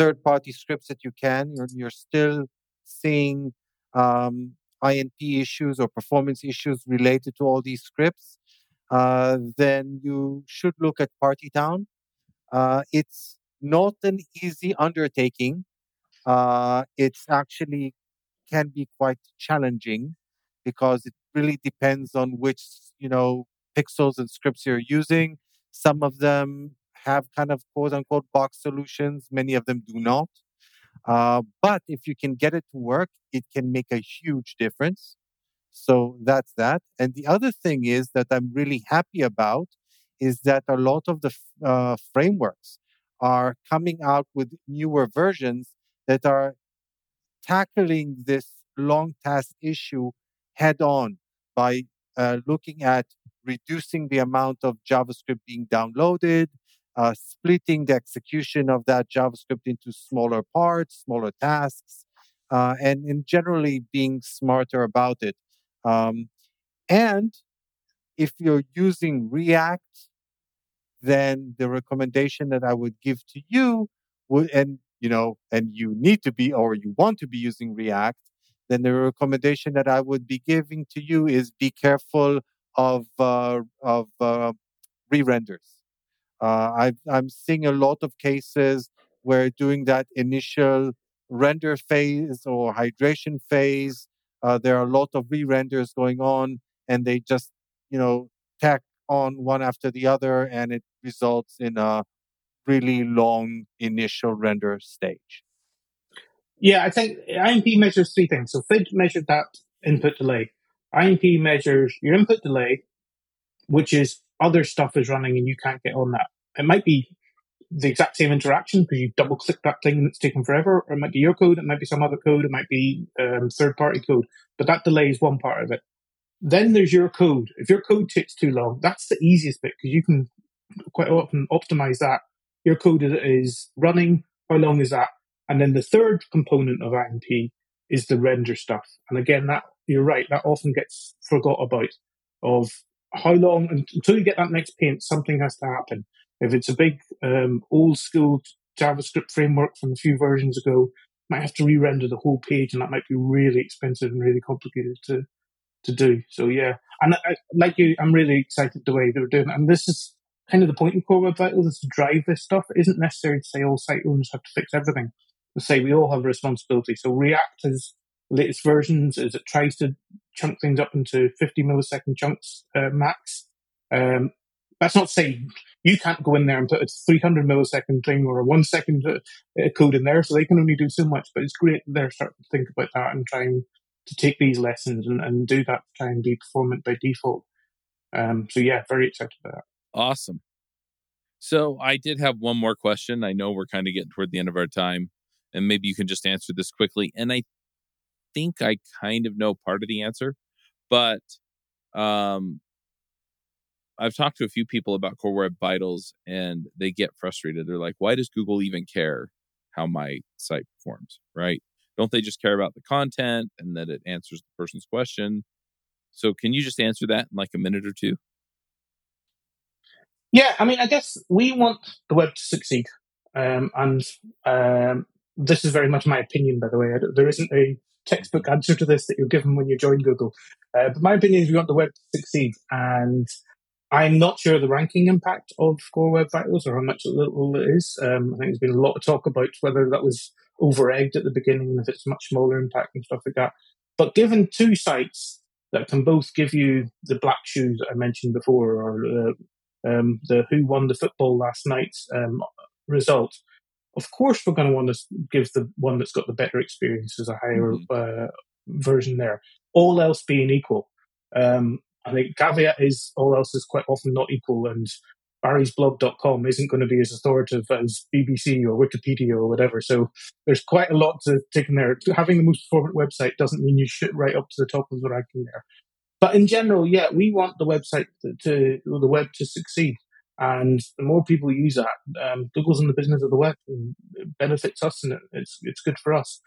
Speaker 2: third party scripts that you can, you're, you're still seeing um, INP issues or performance issues related to all these scripts, uh, then you should look at Partytown. Uh, it's not an easy undertaking. Uh, it's actually can be quite challenging because it really depends on which you know pixels and scripts you're using. Some of them have kind of quote unquote box solutions. Many of them do not. Uh, but if you can get it to work, it can make a huge difference. So that's that. And the other thing is that I'm really happy about is that a lot of the uh, frameworks are coming out with newer versions that are tackling this long task issue head on by uh, looking at reducing the amount of JavaScript being downloaded, uh, splitting the execution of that JavaScript into smaller parts, smaller tasks, uh, and, and generally being smarter about it. Um, and if you're using React, then the recommendation that I would give to you would, and you know, and you need to be or you want to be using React, then the recommendation that I would be giving to you is be careful of uh, of uh, re-renders. Uh, i am seeing a lot of cases where doing that initial render phase or hydration phase, uh, there are a lot of re-renders going on, and they just you know tack on one after the other, and it results in a really long initial render stage.
Speaker 3: Yeah, I think INP measures three things. So FID measured that input delay. INP measures your input delay, which is other stuff is running and you can't get on that. It might be the exact same interaction because you double click that thing and it's taken forever, or it might be your code, it might be some other code, it might be um, third party code, but that delay is one part of it. Then there's your code. If your code takes too long, that's the easiest bit because you can quite often optimize that. Your code is running. How long is that? And then the third component of INP is the render stuff. And again, that you're right, that often gets forgot about of how long until you get that next paint, something has to happen. If it's a big um, old school JavaScript framework from a few versions ago, might have to re-render the whole page, and that might be really expensive and really complicated to to do. So yeah, and I, like you, I'm really excited the way they're doing it. And this is kind of the point in Core Web Vitals is to drive this stuff. It isn't necessary to say all site owners have to fix everything To say we all have a responsibility. So React has latest versions as it tries to chunk things up into 50 millisecond chunks uh, max. Um, that's not saying you can't go in there and put a 300 millisecond thing or a one second uh, code in there, so they can only do so much. But it's great they're starting to think about that and trying to take these lessons and, and do that, try and be performant by default. Um, so yeah, very excited about that.
Speaker 1: Awesome. So I did have one more question. I know we're kind of getting toward the end of our time and maybe you can just answer this quickly. And I think I kind of know part of the answer, but um, I've talked to a few people about Core Web Vitals, and they get frustrated. They're like, "Why does Google even care how my site performs? Right? Don't they just care about the content and that it answers the person's question?" So, can you just answer that in like a minute or two?
Speaker 3: Yeah, I mean, I guess we want the web to succeed, um, and um, this is very much my opinion, by the way. There isn't a textbook answer to this that you're given when you join Google. Uh, but my opinion is we want the web to succeed. And I'm not sure the ranking impact of Core Web Vitals or how much little it is. Um, I think there's been a lot of talk about whether that was over egged at the beginning, and if it's much smaller impact and stuff like that. But given two sites that can both give you the black shoes that I mentioned before, or uh, um, the who won the football last night um, result, of course we're going to want to give the one that's got the better experience as a higher mm-hmm. uh, version there. All else being equal, um, I think caveat is all else is quite often not equal, and barrysblog.com isn't going to be as authoritative as BBC or Wikipedia or whatever. So there's quite a lot to take in there. Having the most performant website doesn't mean you should right up to the top of the ranking there. But in general, yeah, we want the website to, to the web to succeed. And the more people use that, um, Google's in the business of the web and it benefits us and it's, it's good for us.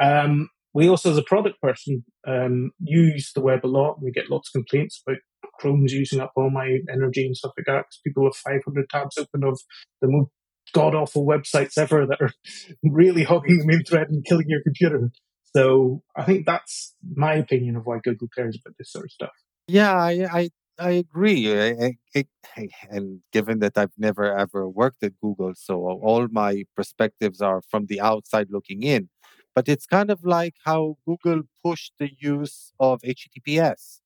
Speaker 3: Um, we also, as a product person, um, use the web a lot. We get lots of complaints about Chrome's using up all my energy and stuff like that because people have 500 tabs open of the most god awful websites ever that are [laughs] really hogging the main thread and killing your computer. So I think that's my opinion of why Google cares about this sort of stuff.
Speaker 2: Yeah, I, I I agree. I, I, I, and given that I've never ever worked at Google, so all my perspectives are from the outside looking in. But it's kind of like how Google pushed the use of HTTPS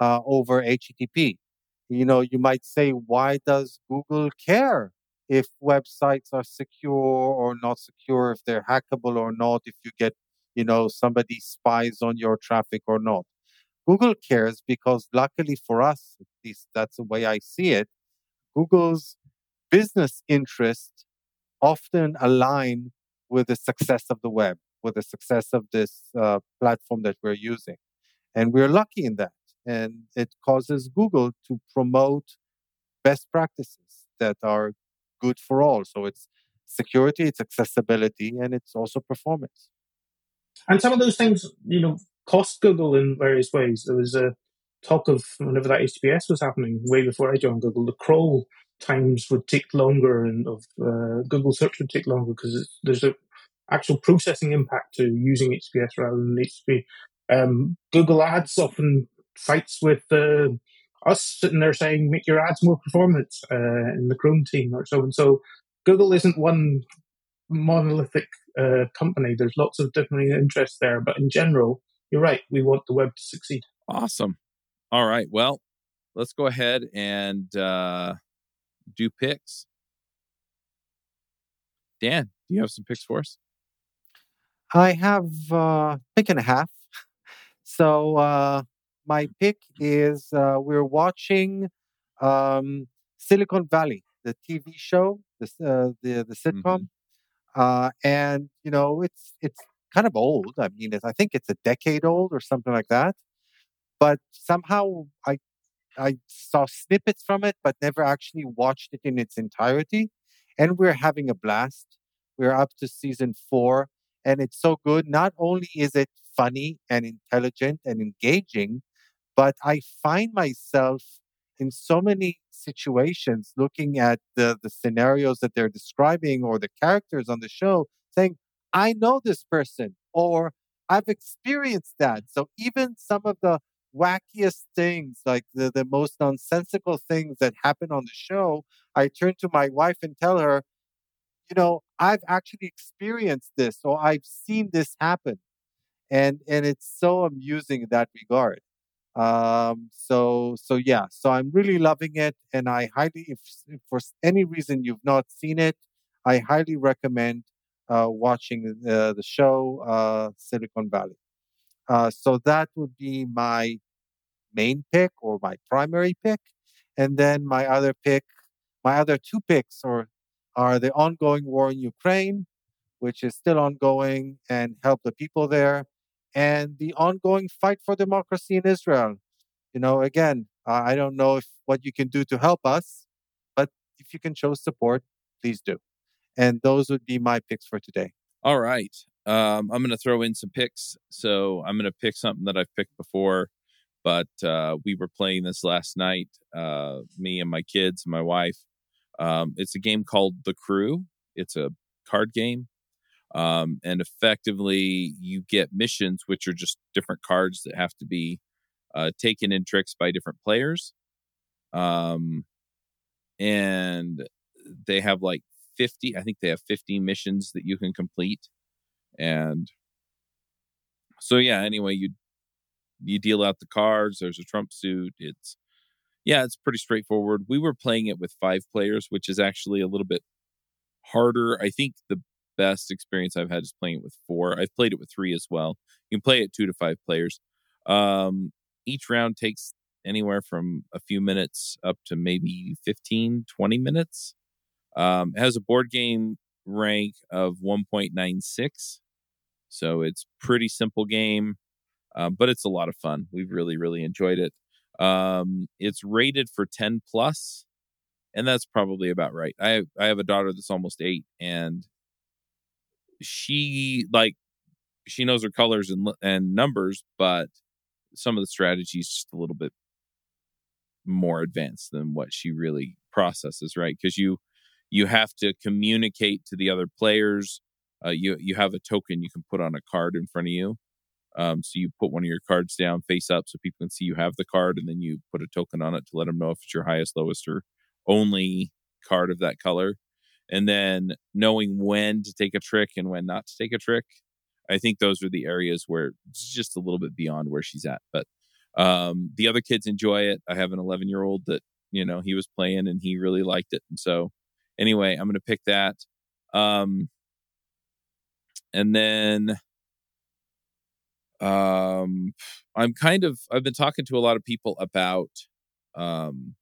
Speaker 2: uh, over HTTP. You know, you might say, why does Google care if websites are secure or not secure, if they're hackable or not, if you get, you know, somebody spies on your traffic or not? Google cares because, luckily for us, at least that's the way I see it, Google's business interests often align with the success of the web, with the success of this uh, platform that we're using. And we're lucky in that. And it causes Google to promote best practices that are good for all. So it's security, it's accessibility, and it's also performance.
Speaker 3: And some of those things, you know, cost Google in various ways. There was a talk of whenever that HTTPS was happening, way before I joined Google, the crawl times would take longer and of uh, Google search would take longer because there's a actual processing impact to using HTTPS rather than HTTP. Um, Google Ads often fights with uh, us sitting there saying, make your ads more performance uh, in the Chrome team or so. And so Google isn't one monolithic uh, company. There's lots of different interests there. But in general, you're right. We want the web to succeed.
Speaker 1: Awesome. All right. Well, let's go ahead and uh, do picks. Dan, do you have some picks for us?
Speaker 2: I have uh, pick and a half. So uh, my pick is uh, we're watching um, Silicon Valley, the TV show, the uh, the, the sitcom, mm-hmm. uh, and you know it's it's kind of old. I mean, I think it's a decade old or something like that. But somehow I I saw snippets from it, but never actually watched it in its entirety. And we're having a blast. We're up to season four, and it's so good. Not only is it funny and intelligent and engaging, but I find myself in so many situations looking at the, the scenarios that they're describing or the characters on the show saying, I know this person or I've experienced that. So even some of the wackiest things, like the, the most nonsensical things that happen on the show, I turn to my wife and tell her, you know, I've actually experienced this or I've seen this happen. And and it's so amusing in that regard. Um, so so yeah, so I'm really loving it, and I highly, if, if for any reason you've not seen it, I highly recommend uh, watching the, the show uh, Silicon Valley. Uh, so that would be my main pick or my primary pick, and then my other pick, my other two picks are are the ongoing war in Ukraine, which is still ongoing, and help the people there and the ongoing fight for democracy in Israel. You know, again, uh, I don't know if what you can do to help us, but if you can show support, please do. And those would be my picks for today.
Speaker 1: All right. Um, I'm going to throw in some picks. So I'm going to pick something that I've picked before, but uh, we were playing this last night, uh, me and my kids and my wife. Um, it's a game called The Crew. It's a card game um, and effectively you get missions which are just different cards that have to be uh, taken in tricks by different players um, and they have like 50 i think they have 50 missions that you can complete and so yeah anyway you you deal out the cards there's a trump suit it's yeah it's pretty straightforward we were playing it with five players which is actually a little bit harder i think the best experience I've had is playing it with four. I've played it with three as well. You can play it two to five players. Um, each round takes anywhere from a few minutes up to maybe 15, 20 minutes. Um, has a board game rank of 1.96. So it's pretty simple game, uh, but it's a lot of fun. We've really, really enjoyed it. Um, it's rated for 10 plus, and that's probably about right. I have, I have a daughter that's almost eight, and she like she knows her colors and and numbers, but some of the strategies just a little bit more advanced than what she really processes, right? Because you you have to communicate to the other players. Uh, you you have a token you can put on a card in front of you. Um, so you put one of your cards down face up so people can see you have the card, and then you put a token on it to let them know if it's your highest, lowest, or only card of that color and then knowing when to take a trick and when not to take a trick. I think those are the areas where it's just a little bit beyond where she's at. But um, the other kids enjoy it. I have an 11 year old that, you know, he was playing and he really liked it. And so, anyway, I'm going to pick that. Um, and then um, I'm kind of, I've been talking to a lot of people about um,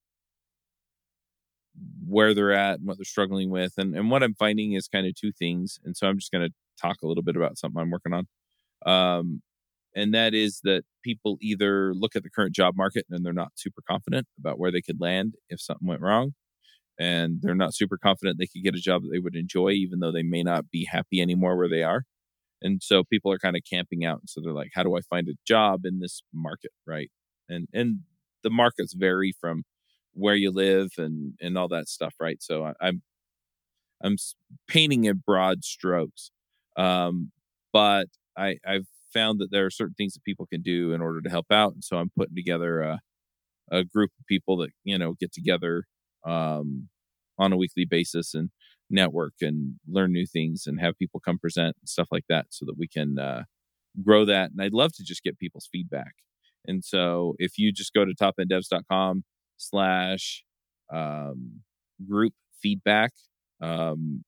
Speaker 1: where they're at and what they're struggling with. And, and what I'm finding is kind of two things. And so I'm just going to talk a little bit about something I'm working on. Um, and that is that people either look at the current job market and they're not super confident about where they could land if something went wrong. And they're not super confident they could get a job that they would enjoy, even though they may not be happy anymore where they are. And so people are kind of camping out. And so they're like, how do I find a job in this market? Right. And, and the markets vary from where you live and, and all that stuff. Right. So I, I'm, I'm painting in broad strokes. Um, but I, I've found that there are certain things that people can do in order to help out. And so I'm putting together a, a group of people that, you know, get together um, on a weekly basis and network and learn new things and have people come present and stuff like that so that we can uh, grow that. And I'd love to just get people's feedback. And so if you just go to topenddevs.com slash um, group feedback, um,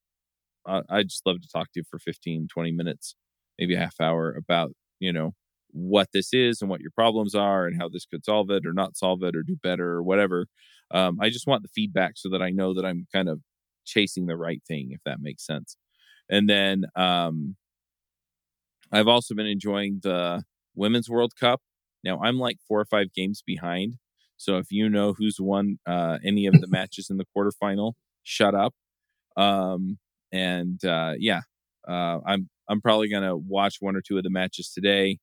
Speaker 1: I, I'd just love to talk to you for 15, 20 minutes, maybe a half hour about, you know, what this is and what your problems are and how this could solve it or not solve it or do better or whatever. Um, I just want the feedback so that I know that I'm kind of chasing the right thing, if that makes sense. And then um, I've also been enjoying the Women's World Cup. Now I'm like four or five games behind. So if you know who's won uh, any of the [laughs] matches in the quarterfinal, shut up. Um, and uh, yeah, uh, I'm I'm probably gonna watch one or two of the matches today.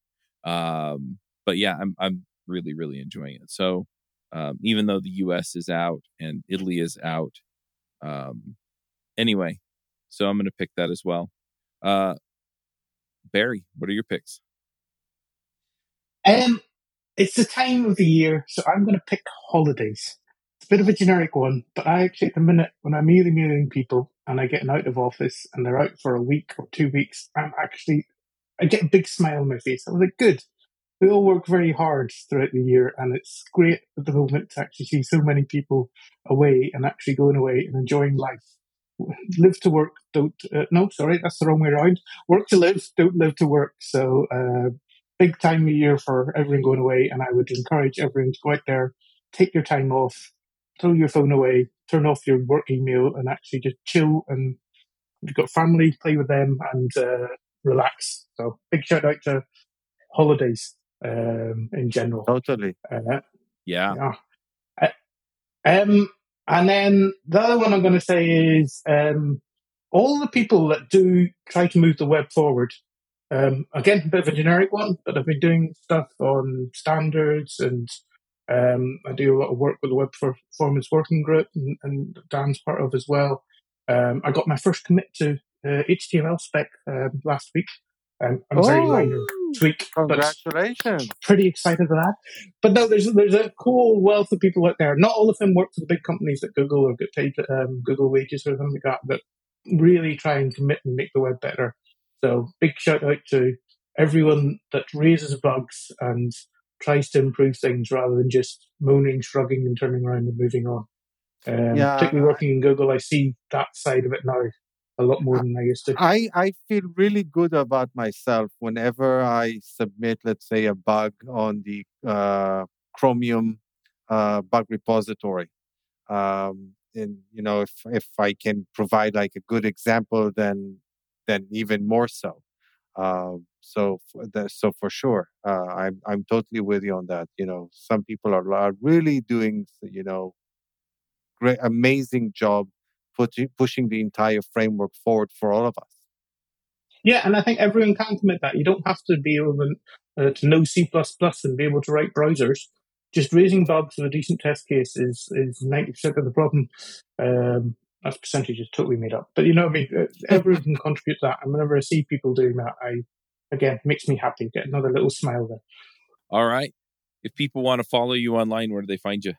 Speaker 1: Um, but yeah, I'm I'm really really enjoying it. So um, even though the U.S. is out and Italy is out, um, anyway, so I'm gonna pick that as well. Uh, Barry, what are your picks?
Speaker 3: Um, it's the time of the year, so I'm going to pick holidays. It's a bit of a generic one, but I actually, at the minute, when I'm emailing people and I get an out of office and they're out for a week or two weeks, I'm actually, I get a big smile on my face. I was like, good. We all work very hard throughout the year, and it's great at the moment to actually see so many people away and actually going away and enjoying life. Live to work, don't, uh, no, sorry, that's the wrong way around. Work to live, don't live to work. So, uh, big time of year for everyone going away, and I would encourage everyone to go out there, take your time off, throw your phone away, turn off your work email, and actually just chill. And you've got family, play with them and uh, relax. So big shout out to holidays um, in general.
Speaker 2: Totally.
Speaker 3: Uh,
Speaker 1: Yeah.
Speaker 3: yeah. Uh, Um, and then the other one I'm going to say is um, all the people that do try to move the web forward. Um, again, a bit of a generic one, but I've been doing stuff on standards and um, I do a lot of work with the Web Performance Working Group and, and Dan's part of as well. Um, I got my first commit to uh, HTML spec um, last week. Um, I'm very
Speaker 2: Oh.
Speaker 3: minor tweak,
Speaker 2: Congratulations.
Speaker 3: pretty excited for that. But no, there's there's a cool wealth of people out there. Not all of them work for the big companies that Google or get paid um, Google wages or something like that, but really try and commit and make the web better. So big shout out to everyone that raises bugs and tries to improve things rather than just moaning, shrugging, and turning around and moving on. Um,
Speaker 2: Yeah,
Speaker 3: particularly working in Google, I see that side of it now a lot more than I used to.
Speaker 2: I, I feel really good about myself whenever I submit, let's say, a bug on the uh, Chromium uh, bug repository. Um, and you know, if if I can provide like a good example, then then even more so. Um, so for the, so for sure, uh, I'm I'm totally with you on that. You know, some people are, are really doing you know great, amazing job pushing pushing the entire framework forward for all of us.
Speaker 3: Yeah, and I think everyone can commit that. You don't have to be able to, uh, to know C and be able to write browsers. Just raising bugs with a decent test case is is ninety percent of the problem. Um, that percentage is totally made up, but you know what I mean. Uh, Everyone can contribute to that, and whenever I see people doing that, I again makes me happy. Get another little smile there.
Speaker 1: All right. If people want to follow you online, where do they find you?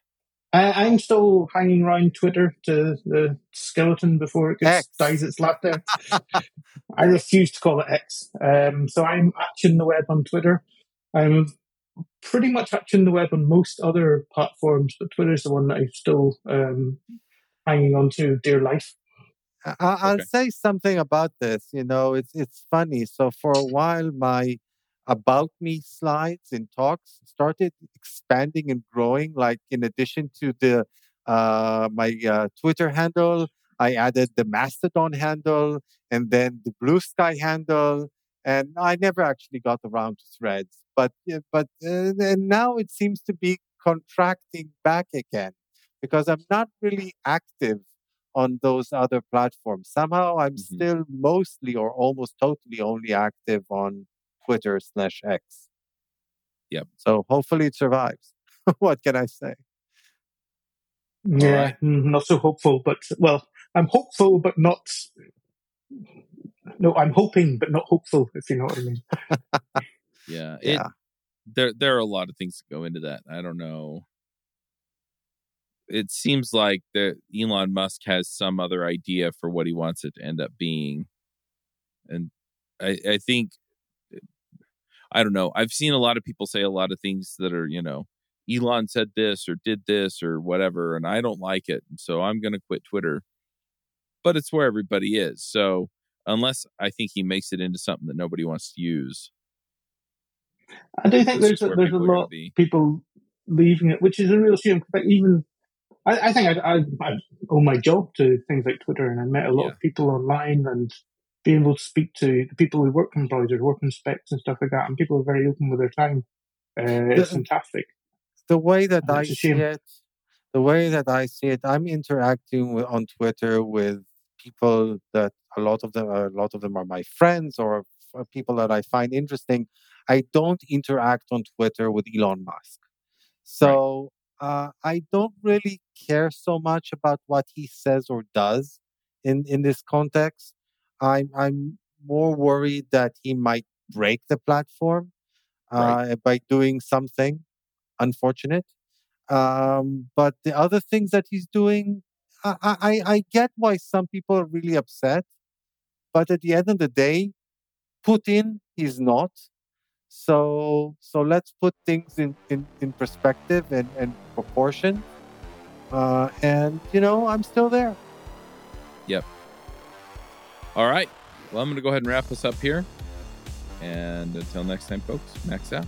Speaker 3: I, I'm still hanging around Twitter to the skeleton before it gets,
Speaker 2: X.
Speaker 3: dies its last death. [laughs] I refuse to call it X. Um, so I'm Action the Web on Twitter. I'm pretty much Action the Web on most other platforms, but Twitter's the one that I'm still um, hanging on to dear life.
Speaker 2: I- I- I'll
Speaker 1: Okay.
Speaker 2: say something about this. You know, it's it's funny. So for a while, my about me slides in talks started expanding and growing. Like in addition to the uh, my uh, Twitter handle, I added the Mastodon handle and then the Blue Sky handle, and I never actually got around to Threads. But but uh, and now it seems to be contracting back again because I'm not really active on those other platforms. Somehow I'm
Speaker 1: Mhm.
Speaker 2: still mostly or almost totally only active on Twitter slash X.
Speaker 1: Yep.
Speaker 2: So hopefully it survives. [laughs] what can I say?
Speaker 3: Yeah,
Speaker 1: right.
Speaker 3: mm, not so hopeful, but well, I'm hopeful, but not. No, I'm hoping, but not hopeful. If you know what I mean. [laughs]
Speaker 1: Yeah. It,
Speaker 2: Yeah.
Speaker 1: there there are a lot of things that go into that. I don't know. It seems like that Elon Musk has some other idea for what he wants it to end up being. And I I think I don't know. I've seen a lot of people say a lot of things that are, you know, Elon said this or did this or whatever, and I don't like it. And so I'm going to quit Twitter. But it's where everybody is. So unless I think he makes it into something that nobody wants to use,
Speaker 3: I do think there's a, there's a
Speaker 1: people are gonna
Speaker 3: lot of people leaving it, which is a real shame. But even I, I think I, I, I owe my job to things like Twitter, and I met a lot
Speaker 1: Yeah.
Speaker 3: of people online, and being able to speak to the people who work on browsers, work on specs, and stuff like that, and people are very open with their time. Uh, it's fantastic.
Speaker 2: the way that
Speaker 3: And
Speaker 2: I see it, the way that I see it, I'm interacting with, on Twitter with people that a lot of them, a lot of them are my friends or people that I find interesting. I don't interact on Twitter with Elon Musk, so uh, I don't really care so much about what he says or does in in this context. I'm I'm more worried that he might break the platform uh,
Speaker 1: Right.
Speaker 2: by doing something unfortunate. Um, but the other things that he's doing, I, I, I get why some people are really upset. But at the end of the day, Putin is not. So so let's put things in, in, in perspective and, and proportion. Uh, and you know, I'm still there.
Speaker 1: All right. Well, I'm going to go ahead and wrap us up here. And until next time, folks, max out.